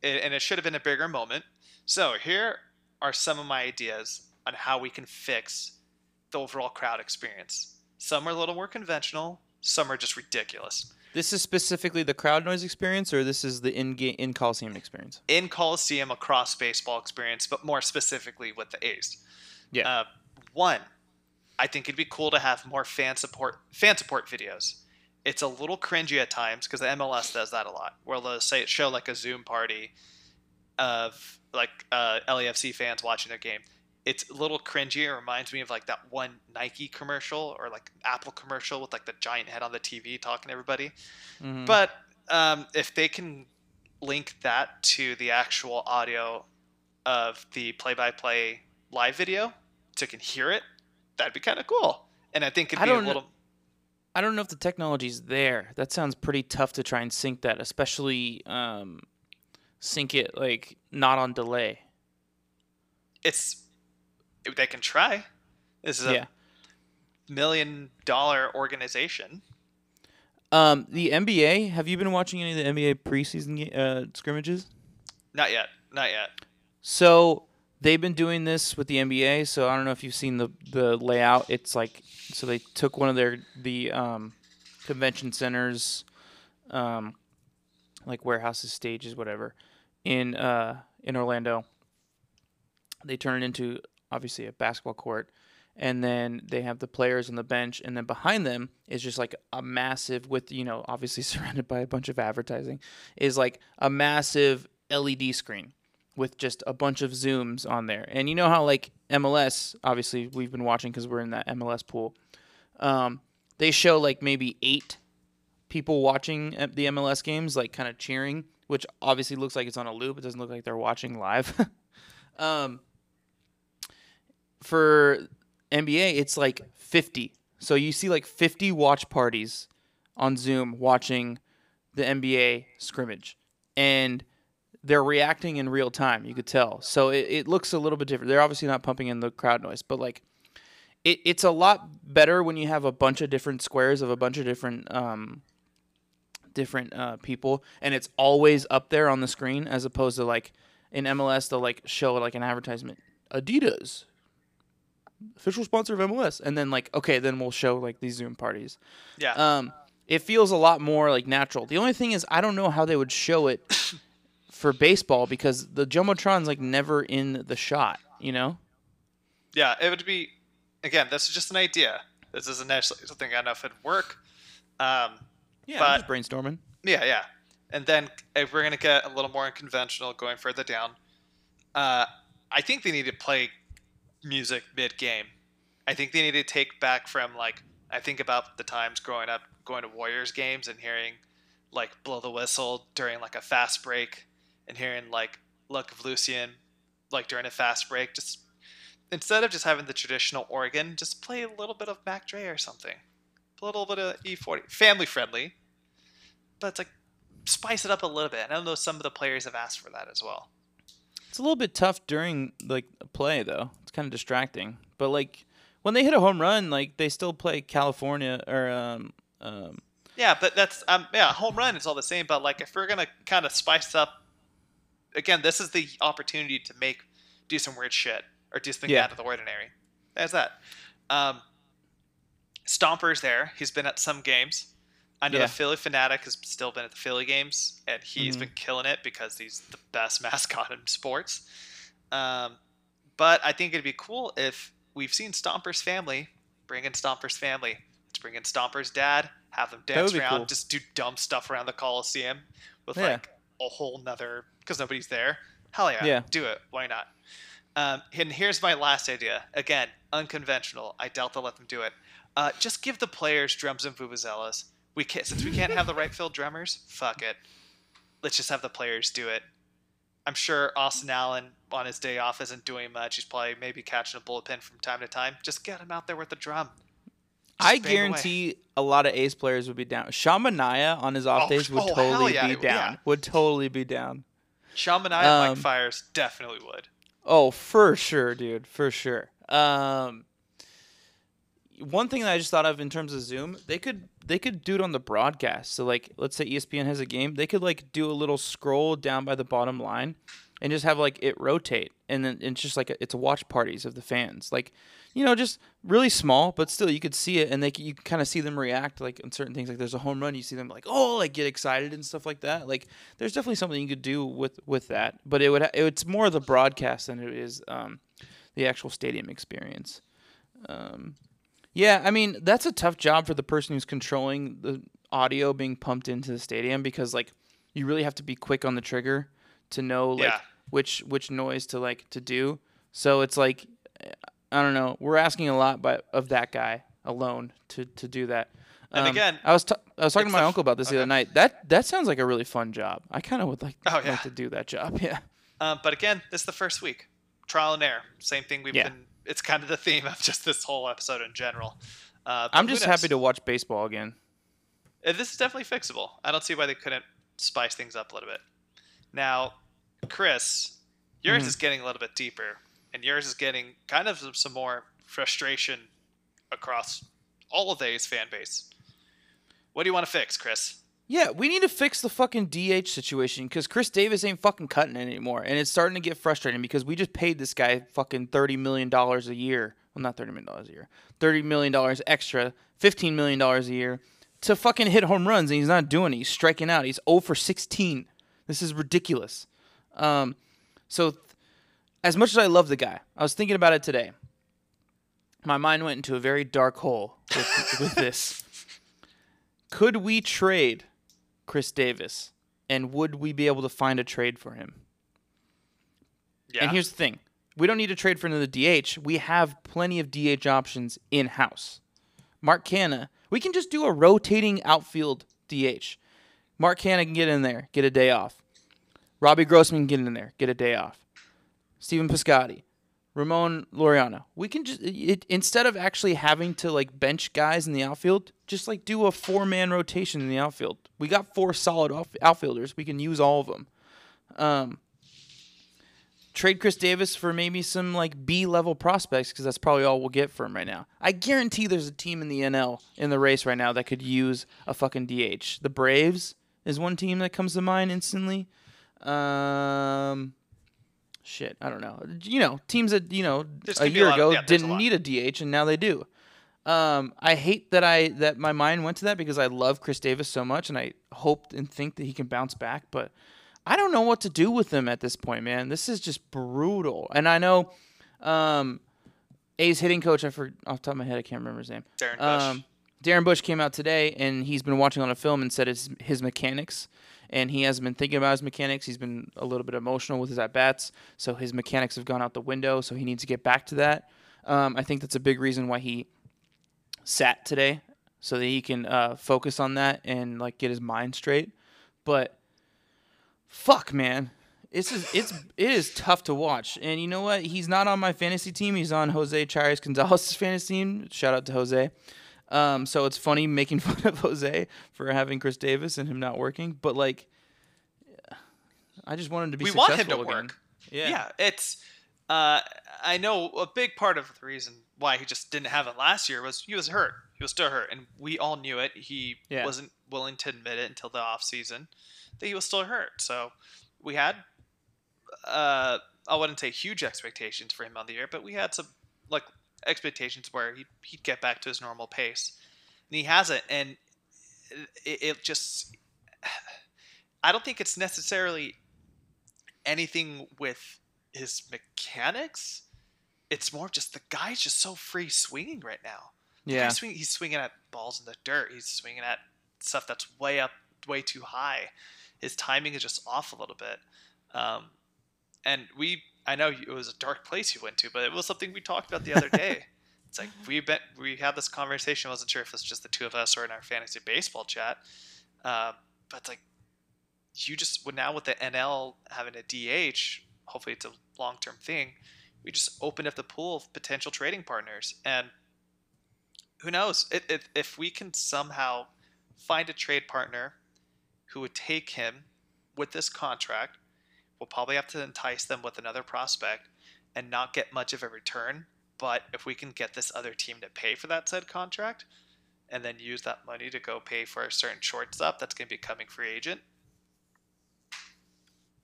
it, and it should have been a bigger moment so here are some of my ideas on how we can fix the overall crowd experience some are a little more conventional some are just ridiculous this is specifically the crowd noise experience, or this is the in game in Coliseum experience? In Coliseum, across baseball experience, but more specifically with the A's. Yeah. Uh, one, I think it'd be cool to have more fan support fan support videos. It's a little cringy at times because the MLS does that a lot, where they'll say show like a Zoom party of like uh, LAFC fans watching their game. It's a little cringy. It reminds me of like that one Nike commercial or like Apple commercial with like the giant head on the TV talking to everybody. Mm-hmm. But um, if they can link that to the actual audio of the play-by-play live video, so you can hear it, that'd be kind of cool. And I think it'd be a little. Know. I don't know if the technology's there. That sounds pretty tough to try and sync that, especially um, sync it like not on delay. It's they can try. This is a yeah. million dollar organization. Um, the NBA. Have you been watching any of the NBA preseason uh, scrimmages? Not yet. Not yet. So they've been doing this with the NBA. So I don't know if you've seen the the layout. It's like so they took one of their the um, convention centers, um, like warehouses, stages, whatever, in uh, in Orlando. They turn it into obviously a basketball court, and then they have the players on the bench, and then behind them is just like a massive with you know obviously surrounded by a bunch of advertising, is like a massive LED screen with just a bunch of zooms on there. And you know how like MLS, obviously we've been watching because we're in that MLS pool. Um, they show like maybe eight people watching the MLS games, like kind of cheering, which obviously looks like it's on a loop. It doesn't look like they're watching live. um, for NBA, it's like 50. So you see like 50 watch parties on Zoom watching the NBA scrimmage. And they're reacting in real time. You could tell. So it, it looks a little bit different. They're obviously not pumping in the crowd noise, but like it, it's a lot better when you have a bunch of different squares of a bunch of different um, different uh, people, and it's always up there on the screen as opposed to like in MLS they'll like show like an advertisement Adidas official sponsor of MLS, and then like okay, then we'll show like these Zoom parties. Yeah. Um, it feels a lot more like natural. The only thing is I don't know how they would show it for baseball because the jumbotron's like never in the shot. You know. Yeah, it would be. Again, this is just an idea. This isn't actually something I know if it'd work. Um, yeah, but, just brainstorming. Yeah, yeah. And then if we're gonna get a little more unconventional, going further down, uh, I think they need to play music mid game. I think they need to take back from like I think about the times growing up going to Warriors games and hearing like blow the whistle during like a fast break and hearing like Luck of Lucian like during a fast break, just instead of just having the traditional organ, just play a little bit of Mac Dre or something. A little bit of E40. Family friendly. But it's like spice it up a little bit. And I know some of the players have asked for that as well. It's a little bit tough during like play though. It's kind of distracting. But like when they hit a home run, like they still play California or um, um yeah, but that's um yeah, home run is all the same. But like if we're gonna kind of spice up again, this is the opportunity to make do some weird shit or do something yeah. out of the ordinary. There's that. Um, Stomper's there. He's been at some games. I know Yeah. the Phillie Phanatic has still been at the Philly games, and he's Mhm. been killing it because he's the best mascot in sports. Um, but I think it'd be cool if we've seen Stomper's family bring in Stomper's family. Let's bring in Stomper's dad, have them dance around, cool. just do dumb stuff around the Coliseum with Yeah. like a whole nother because nobody's there. Hell yeah, Yeah. do it. Why not? Um, and here's my last idea. Again, unconventional. I doubt they'll let them do it. Uh, just give the players drums and vuvuzelas. We can't since we can't have the right field drummers. Fuck it. Let's just have the players do it. I'm sure Austin Allen on his day off isn't doing much. He's probably maybe catching a bullpen from time to time. Just get him out there with the drum. I bang away. guarantee a lot of A's players would be down. Sean Manaea on his off Oh, days would oh, totally yeah, be yeah. down. Would totally be down. Shaman and Mike Um, Fiers definitely would. Oh, for sure, dude, for sure. Um, one thing that I just thought of in terms of Zoom, they could they could do it on the broadcast. So like, let's say ESPN has a game, they could like do a little scroll down by the bottom line, and just have like it rotate, and then it's just like a, it's a watch parties of the fans, like you know, just really small, but still you could see it, and they you kind of see them react like on certain things. Like there's a home run, you see them like oh, like get excited and stuff like that. Like there's definitely something you could do with with that, but it would ha- it's more the broadcast than it is um, the actual stadium experience. Um, yeah, I mean that's a tough job for the person who's controlling the audio being pumped into the stadium because like you really have to be quick on the trigger to know like Yeah. which which noise to like to do. So it's like I don't know. We're asking a lot by of that guy alone to to do that. And Um, again, I was t- I was talking to my f- uncle about this the other night. That that sounds like a really fun job. I kind of would like Oh, yeah. like to do that job. Yeah. Um, but again, this is the first week. Trial and error. Same thing we've Yeah. been. It's kind of the theme of just this whole episode in general. Uh, I'm just happy to watch baseball again. Uh, This is definitely fixable. I don't see why they couldn't spice things up a little bit. Now, Chris, yours Mhm. is getting a little bit deeper, and yours is getting kind of some- some more frustration across all of the A's fan base. What do you want to fix, Chris? Yeah, we need to fix the fucking DH situation because Khris Davis ain't fucking cutting it anymore, and it's starting to get frustrating because we just paid this guy fucking thirty million dollars a year. Well, not thirty million dollars a year, thirty million dollars extra, fifteen million dollars a year to fucking hit home runs, and he's not doing it. He's striking out. He's 0 for sixteen. This is ridiculous. Um, so, th- as much as I love the guy, I was thinking about it today. My mind went into a very dark hole with, with this. Could we trade Khris Davis, and would we be able to find a trade for him? Yeah. And here's the thing: we don't need to trade for another DH. We have plenty of DH options in house. Mark Canha, we can just do a rotating outfield DH. Mark Canha can get in there, get a day off. Robbie Grossman get in there, get a day off. Stephen Piscotty, Ramon Laureano. We can just it, instead of actually having to like bench guys in the outfield, just like do a four man rotation in the outfield. We got four solid off- outfielders. We can use all of them. Um, trade Khris Davis for maybe some like B level prospects because that's probably all we'll get for him right now. I guarantee there's a team in the NL in the race right now that could use a fucking DH. The Braves is one team that comes to mind instantly. Um, shit, I don't know. You know, teams that you know There's a gonna a year of- ago yeah, didn't lot. need a DH and now they do. Um, I hate that I that my mind went to that because I love Khris Davis so much and I hope and think that he can bounce back, but I don't know what to do with him at this point, man. This is just brutal. And I know um A's hitting coach, I for off the top of my head, I can't remember his name. Darren Bush. Um, Darren Bush came out today and he's been watching on a film and said it's his mechanics. And he hasn't been thinking about his mechanics. He's been a little bit emotional with his at bats. So his mechanics have gone out the window. So he needs to get back to that. Um, I think that's a big reason why he sat today so that he can uh, focus on that and like get his mind straight. But fuck, man, it's it's it is tough to watch. And you know what? He's not on my fantasy team. He's on Jose Charis Gonzalez's fantasy team. Shout out to Jose. Um, so it's funny making fun of Jose for having Khris Davis and him not working. But like, I just wanted to be we want him to again. work. Yeah. Yeah, it's. Uh, I know a big part of the reason why he just didn't have it last year was he was hurt. He was still hurt, and we all knew it. He Yeah. wasn't willing to admit it until the off season that he was still hurt. So we had, uh, I wouldn't say huge expectations for him on the year, but we had some like expectations where he'd, he'd get back to his normal pace, and he hasn't. And it, it just I don't think it's necessarily anything with his mechanics. It's more just the guy's just so free swinging right now. Yeah. guy's swing, he's swinging at balls in the dirt. He's swinging at stuff that's way up, way too high. His timing is just off a little bit. Um, and we, I know it was a dark place you went to, but it was something we talked about the other day. it's like we bet we had this conversation. I wasn't sure if it was just the two of us or in our fantasy baseball chat. Um, but it's like you just well, now with the NL having a DH, hopefully it's a long term thing. We just opened up the pool of potential trading partners, and who knows it, if we can somehow find a trade partner who would take him with this contract. We'll probably have to entice them with another prospect and not get much of a return. But if we can get this other team to pay for that said contract, and then use that money to go pay for a certain shortstop that's going to be coming free agent.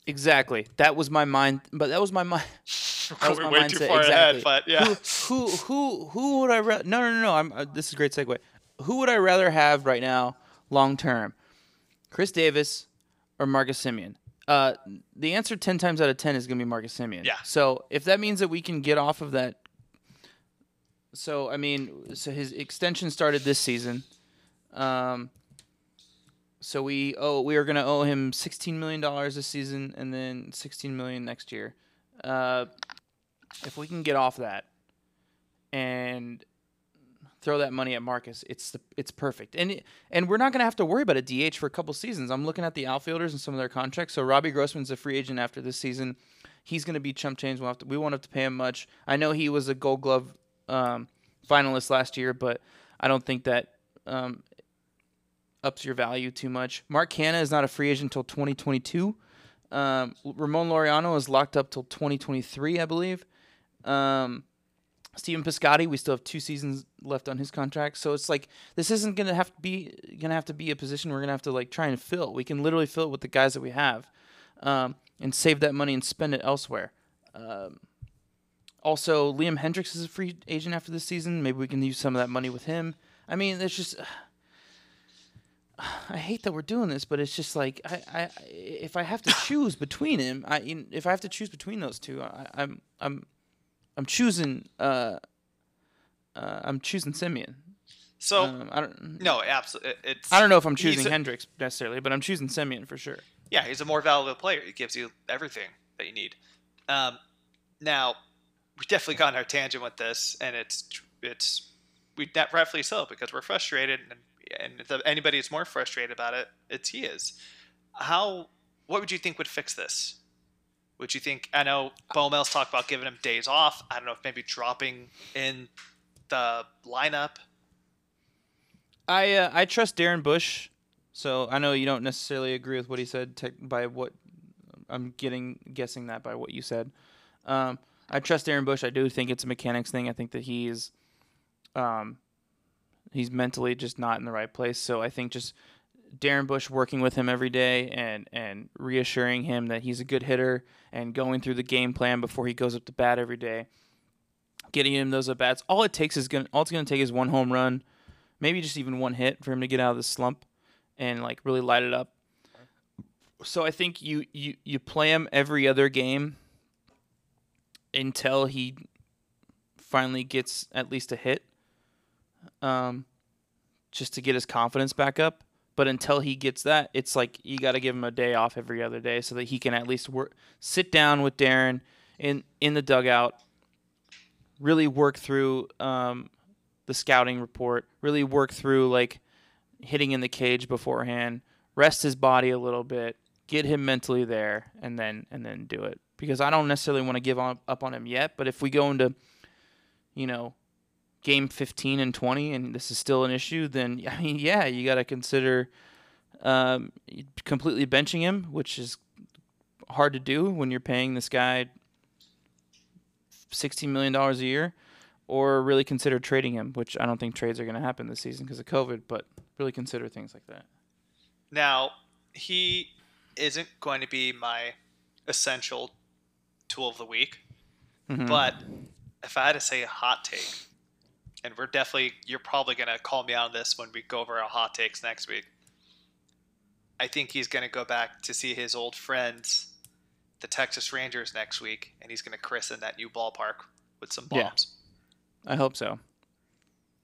Exactly. That was my mind, but that was my mind. That was my way mindset. too far ahead, exactly. but yeah. Who, who, who, who would I? Ra- no, no, no, no. I'm. Uh, this is a great segue. Who would I rather have right now, long term? Khris Davis or Marcus Semien? Uh, the answer ten times out of ten is going to be Marcus Semien. Yeah. So if that means that we can get off of that, so I mean, so his extension started this season. Um. So we owe we are going to owe him sixteen million dollars this season, and then sixteen million next year. Uh, if we can get off that and throw that money at Marcus, it's the, it's perfect. And and we're not going to have to worry about a DH for a couple seasons. I'm looking at the outfielders and some of their contracts. So Robbie Grossman's a free agent after this season. He's going to be chump change. We'll have to, we won't have to pay him much. I know he was a Gold Glove um, finalist last year, but I don't think that um, ups your value too much. Mark Canha is not a free agent until 2022. Um, Ramon Laureano is locked up till 2023, I believe. Um, Stephen Piscotty, we still have two seasons left on his contract, so it's like this isn't gonna have to be gonna have to be a position we're gonna have to like try and fill. We can literally fill it with the guys that we have, um, and save that money and spend it elsewhere. Um, also, Liam Hendriks is a free agent after this season. Maybe we can use some of that money with him. I mean, it's just. I hate that we're doing this, but it's just like I, I if I have to choose between him, I if I have to choose between those two, I, I'm I'm I'm choosing uh, uh I'm choosing Semien. So um, I don't no, absolutely, it's I don't know if I'm choosing a- Hendriks necessarily, but I'm choosing Semien for sure. yeah, he's a more valuable player. He gives you everything that you need. Um, now, we definitely got on our tangent with this, and it's it's we that rightfully so because we're frustrated, and and if anybody is more frustrated about it, it's he is. How? What would you think would fix this? Would you think? I know Bowmel's talked about giving him days off. I don't know if maybe dropping in the lineup. I uh, I trust Darren Bush, so I know you don't necessarily agree with what he said tech by what I'm getting guessing that by what you said. Um, I trust Darren Bush. I do think it's a mechanics thing. I think that he's um, he's mentally just not in the right place. So I think just Darren Bush working with him every day and and reassuring him that he's a good hitter and going through the game plan before he goes up to bat every day, getting him those at bats. All it takes is gonna all it's gonna take is one home run, maybe just even one hit for him to get out of the slump and like really light it up. So I think you you you play him every other game until he finally gets at least a hit. Um, just to get his confidence back up. But until he gets that, it's like you got to give him a day off every other day so that he can at least work, sit down with Darren in in the dugout, really work through um, the scouting report, really work through like hitting in the cage beforehand, rest his body a little bit, get him mentally there, and then and then do it. Because I don't necessarily want to give on, up on him yet, but if we go into, you know, game 15 and 20 and this is still an issue, then I mean, yeah, you got to consider um, completely benching him, which is hard to do when you're paying this guy 16 million dollars a year, or really consider trading him, which I don't think trades are going to happen this season because of COVID, but really consider things like that. Now, he isn't going to be my essential tool of the week, Mhm. but if I had to say a hot take, and we're definitely, you're probably going to call me out on this when we go over our hot takes next week. I think he's going to go back to see his old friends, the Texas Rangers, next week, and he's going to christen that new ballpark with some bombs. Yeah. I hope so.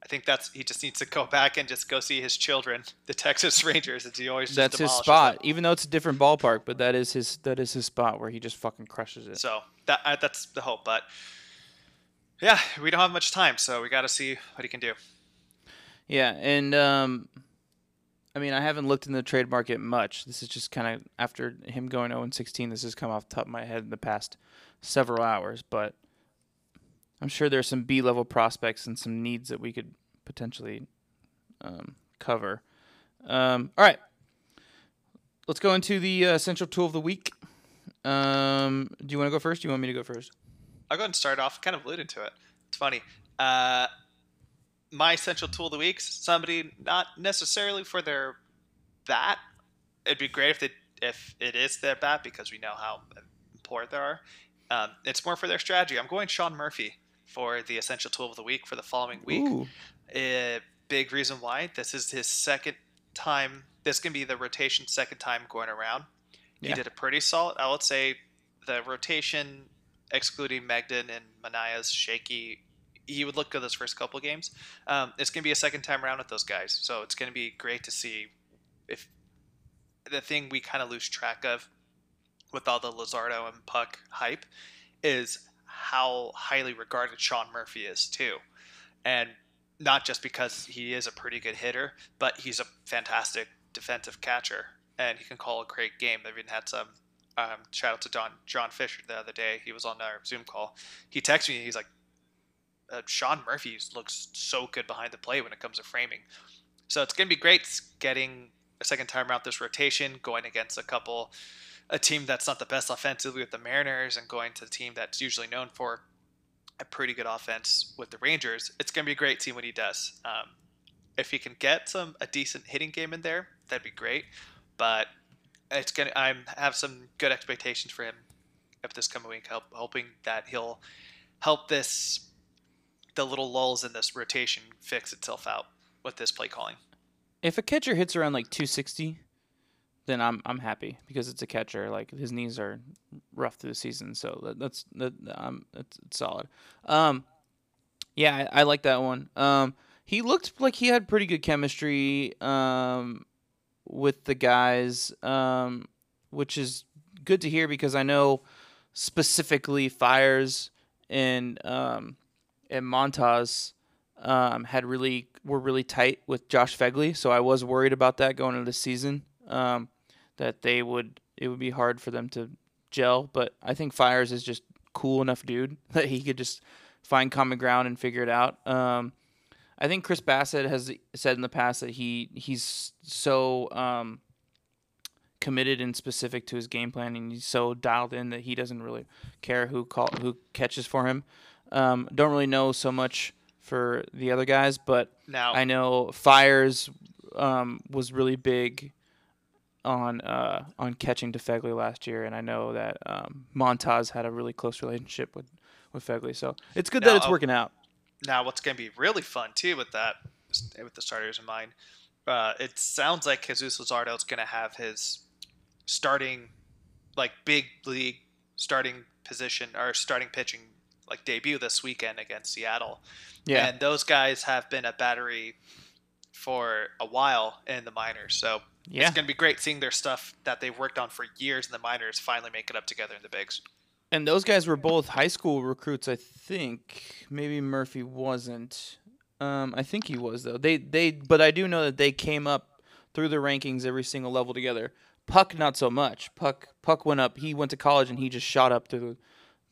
I think that's he just needs to go back and just go see his children, the Texas Rangers, as he always. That's his spot, them. even though it's a different ballpark. But that is his that is his spot where he just fucking crushes it. So that uh, that's the hope. But yeah, we don't have much time, so we got to see what he can do. Yeah, and um, I mean, I haven't looked in the trade market much. This is just kind of after him going 0 16. This has come off the top of my head in the past several hours, but I'm sure there's some B level prospects and some needs that we could potentially um, cover. Um, all right, let's go into the uh, central tool of the week. Um, do you want to go first? Do you want me to go first? I'll go ahead and start off. Kind of alluded to it. It's funny. Uh, my essential tool of the week. Somebody not necessarily for their bat. It'd be great if they if it is their bat because we know how important they are. Um, it's more for their strategy. I'm going Sean Murphy for the essential tool of the week for the following week. A big reason why this is his second time. This can be the rotation second time going around. Yeah. He did a pretty solid. I would say the rotation, excluding Mengden and Manaea's shaky, he would look good those first couple games. Um, it's going to be a second time around with those guys, so it's going to be great to see if the thing we kind of lose track of with all the Luzardo and Puk hype is how highly regarded Sean Murphy is too, and not just because he is a pretty good hitter, but he's a fantastic defensive catcher and he can call a great game. They've even had some. Um, shout out to John John Fisher the other day. He was on our Zoom call. He texted me. He's like, uh, Sean Murphy looks so good behind the plate when it comes to framing. So it's going to be great getting a second time around this rotation, going against a couple a team that's not the best offensively with the Mariners and going to the team that's usually known for a pretty good offense with the Rangers, it's going to be great team when he does. Um, if he can get some a decent hitting game in there, that'd be great. But it's gonna I have some good expectations for him if this coming week, help, hoping that he'll help this the little lulls in this rotation fix itself out with this play calling. If a catcher hits around like 260, then I'm I'm happy because it's a catcher. Like his knees are rough through the season, so that, that's that um it's, it's solid. Um, yeah, I, I, like that one. Um, he looked like he had pretty good chemistry um with the guys um which is good to hear because I know specifically Fiers and um and Montas um had really were really tight with Josh Phegley, so I was worried about that going into the season um, that they would it would be hard for them to gel. But I think Fiers is just cool enough dude that he could just find common ground and figure it out. Um, I think Chris Bassitt has said in the past that he he's so um, committed and specific to his game plan, and he's so dialed in that he doesn't really care who call who catches for him. Um, don't really know so much for the other guys, but now. I know Fiers um, was really big on uh, on catching to Phegley last year, and I know that um, Montas had a really close relationship with with Phegley, so it's good that it's working out. Now, what's going to be really fun too with that, with the starters in mind, uh, it sounds like Jesus Luzardo is going to have his starting, like big league starting position or starting pitching like debut this weekend against Seattle. Yeah, and those guys have been a battery for a while in the minors, so yeah. It's going to be great seeing their stuff that they've worked on for years in the minors finally make it up together in the bigs. And those guys were both high school recruits, I think. Maybe Murphy wasn't. Um, I think he was though. They they but I do know that they came up through the rankings every single level together. Puk not so much. Puk Puk went up. He went to college and he just shot up through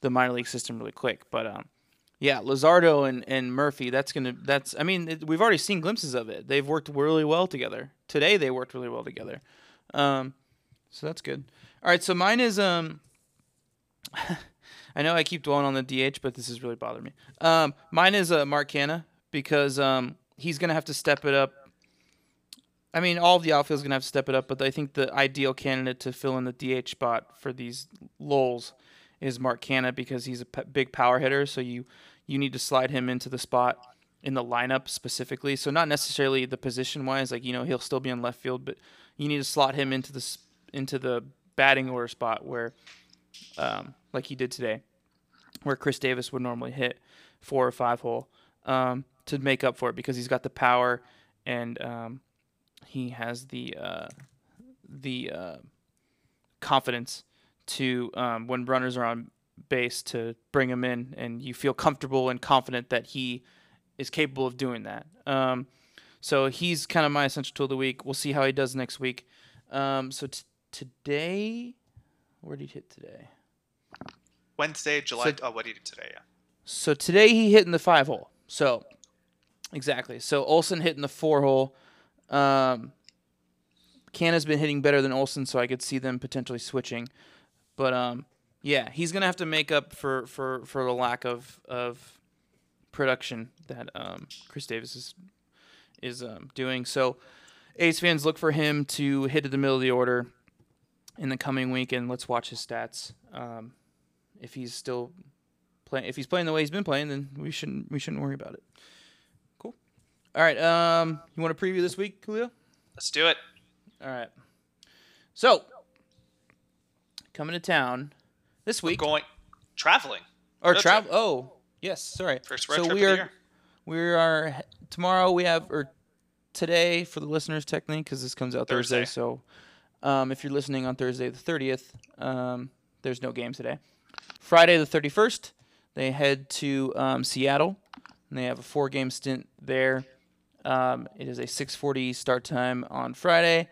the minor league system really quick. But um, yeah, Luzardo and, and Murphy. That's gonna. That's. I mean, it, we've already seen glimpses of it. They've worked really well together. Today they worked really well together. Um, so that's good. All right. So mine is um. I know I keep dwelling on the DH, but this is really bothering me. Um, mine is uh, Mark Canha because um, he's gonna have to step it up. I mean, all of the outfield's gonna have to step it up, but I think the ideal candidate to fill in the DH spot for these lulls is Mark Canha because he's a p- big power hitter. So you you need to slide him into the spot in the lineup specifically. So not necessarily the position wise, like you know he'll still be in left field, but you need to slot him into the into the batting order spot where, um, like he did today, where Khris Davis would normally hit four or five hole um, to make up for it because he's got the power and um, he has the uh, the uh, confidence to um, when runners are on base to bring him in and you feel comfortable and confident that he is capable of doing that. Um, so he's kind of my essential tool of the week. We'll see how he does next week. Um, so t- today, where did he hit today? Wednesday, July. So- oh, what did he do today? Yeah. So today he hit in the five hole. So exactly. So Olson hit in the four hole. Um, Canha's been hitting better than Olson, so I could see them potentially switching. But um, yeah, he's gonna have to make up for for for the lack of of production that um, Khris Davis is is um, doing. So A's fans look for him to hit at the middle of the order in the coming week, and let's watch his stats. Um, if he's still playing, if he's playing the way he's been playing, then we shouldn't we shouldn't worry about it. Cool. All right. Um, you want to preview this week, Julio? Let's do it. All right. So coming to town this We're week going traveling. or travel. Oh, yes. Sorry. First road so trip we of the are year. we are tomorrow. We have or today for the listeners technically because this comes out Thursday. Thursday. So um, if you're listening on Thursday the thirtieth, um, there's no game today. Friday the thirty first, they head to um, Seattle and they have a four game stint there. Um, it is a 6:40 start time on Friday,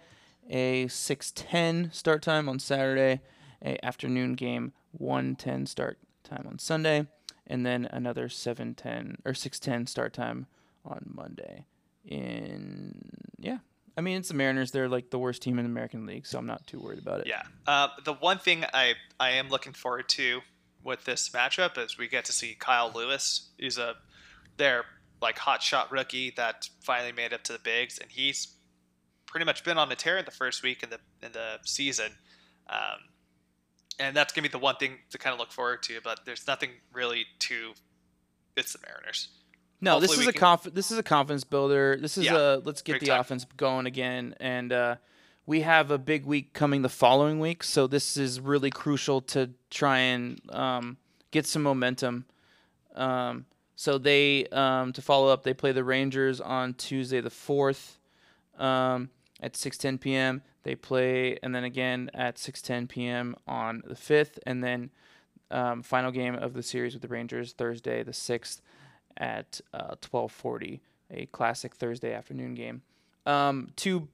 a 6:10 start time on Saturday, a afternoon game 1:10 start time on Sunday, and then another 7:10 or 6:10 start time on Monday. In yeah, I mean it's the Mariners. They're like the worst team in the American League, so I'm not too worried about it. Yeah. Uh, the one thing I I am looking forward to with this matchup is we get to see Kyle Lewis. He's a their like hot shot rookie that finally made up to the bigs, and he's pretty much been on a tear in the first week in the in the season. Um, and that's gonna be the one thing to kind of look forward to. But there's nothing really to. It's the Mariners. No, this is a can- conf- this is a confidence builder. This is Yeah, a let's get the time. offense going again, and uh, we have a big week coming the following week. So this is really crucial to try and um, get some momentum. Um, so they um, to follow up, they play the Rangers on Tuesday the fourth um, at 6:10 p.m. They play, and then again at 6:10 p.m. on the fifth, and then um, final game of the series with the Rangers Thursday the sixth at uh, 12:40, a classic Thursday afternoon game. Um, two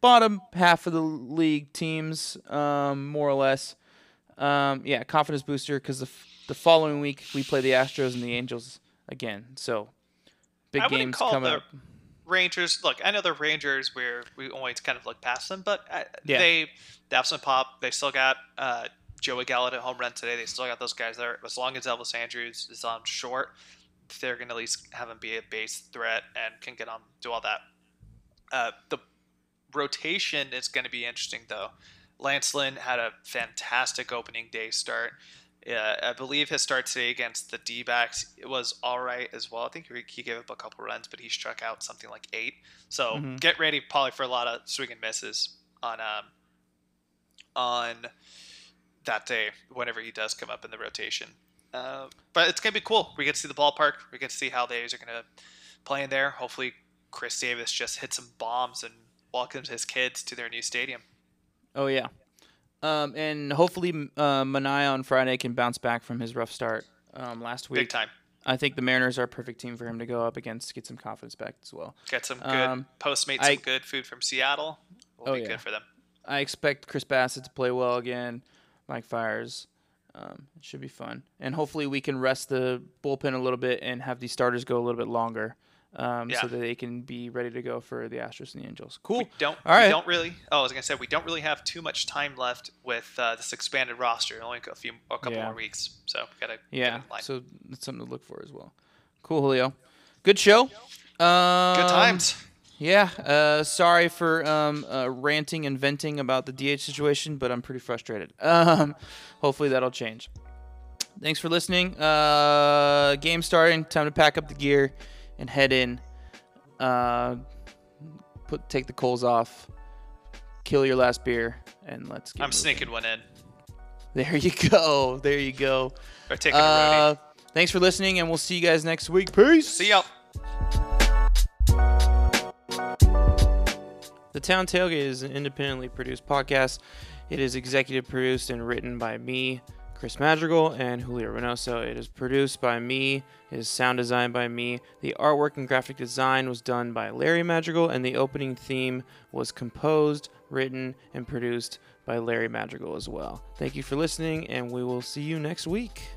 bottom half of the league teams, um, more or less. Um, yeah, confidence booster because the f- the following week we play the Astros and the Angels again. So big I games coming the up. Rangers. Look, I know the Rangers where we always kind of look past them, but uh, Yeah. they they have some pop. They still got uh, Joey Gallo at home run today. They still got those guys there. As long as Elvis Andrus is on short, they're going to at least have him be a base threat and can get on do all that. Uh, the rotation is going to be interesting though. Lance Lynn had a fantastic opening day start. Yeah, I believe his start today against the D backs was all right as well. I think he- gave up a couple runs, but he struck out something like eight. So Mhm. get ready, probably for a lot of swing and misses on um on that day whenever he does come up in the rotation. Uh, but it's gonna be cool. We get to see the ballpark. We get to see how the A's are gonna play in there. Hopefully, Khris Davis just hits some bombs and welcomes his kids to their new stadium. Oh yeah, um, and hopefully uh, Manaea on Friday can bounce back from his rough start um, last week. Big time. I think the Mariners are a perfect team for him to go up against, get some confidence back as well. Get some good Um, Postmates, I- some good food from Seattle. Will Oh, be yeah. good for them. I expect Chris Bassitt to play well again. Mike Fiers. Um, it should be fun, and hopefully we can rest the bullpen a little bit and have these starters go a little bit longer, um, Yeah. so that they can be ready to go for the Astros and the Angels. Cool. We don't. All right. We don't really. Oh, I was gonna say we don't really have too much time left with uh, this expanded roster. Only a few, a couple Yeah. more weeks. So we gotta. Yeah, Get in line. so that's something to look for as well. Cool, Julio. Good show. Um, Good times. Yeah. Uh, sorry for um, uh, ranting and venting about the DH situation, but I'm pretty frustrated. Um, hopefully that'll change. Thanks for listening. Uh, game starting. Time to pack up the gear and head in. Uh, put take the coals off, kill your last beer, and let's get. I'm moving. sneaking one in. There you go. There you go. Or taking a Uh, roadie. thanks for listening, and we'll see you guys next week. Peace. See ya. The Town Tailgate is an independently produced podcast. It is executive produced and written by me, Chris Madrigal, and Julio Reynoso. It is produced by me. It is sound designed by me. The artwork and graphic design was done by Larry Madrigal, and the opening theme was composed, written, and produced by Larry Madrigal as well. Thank you for listening, and we will see you next week.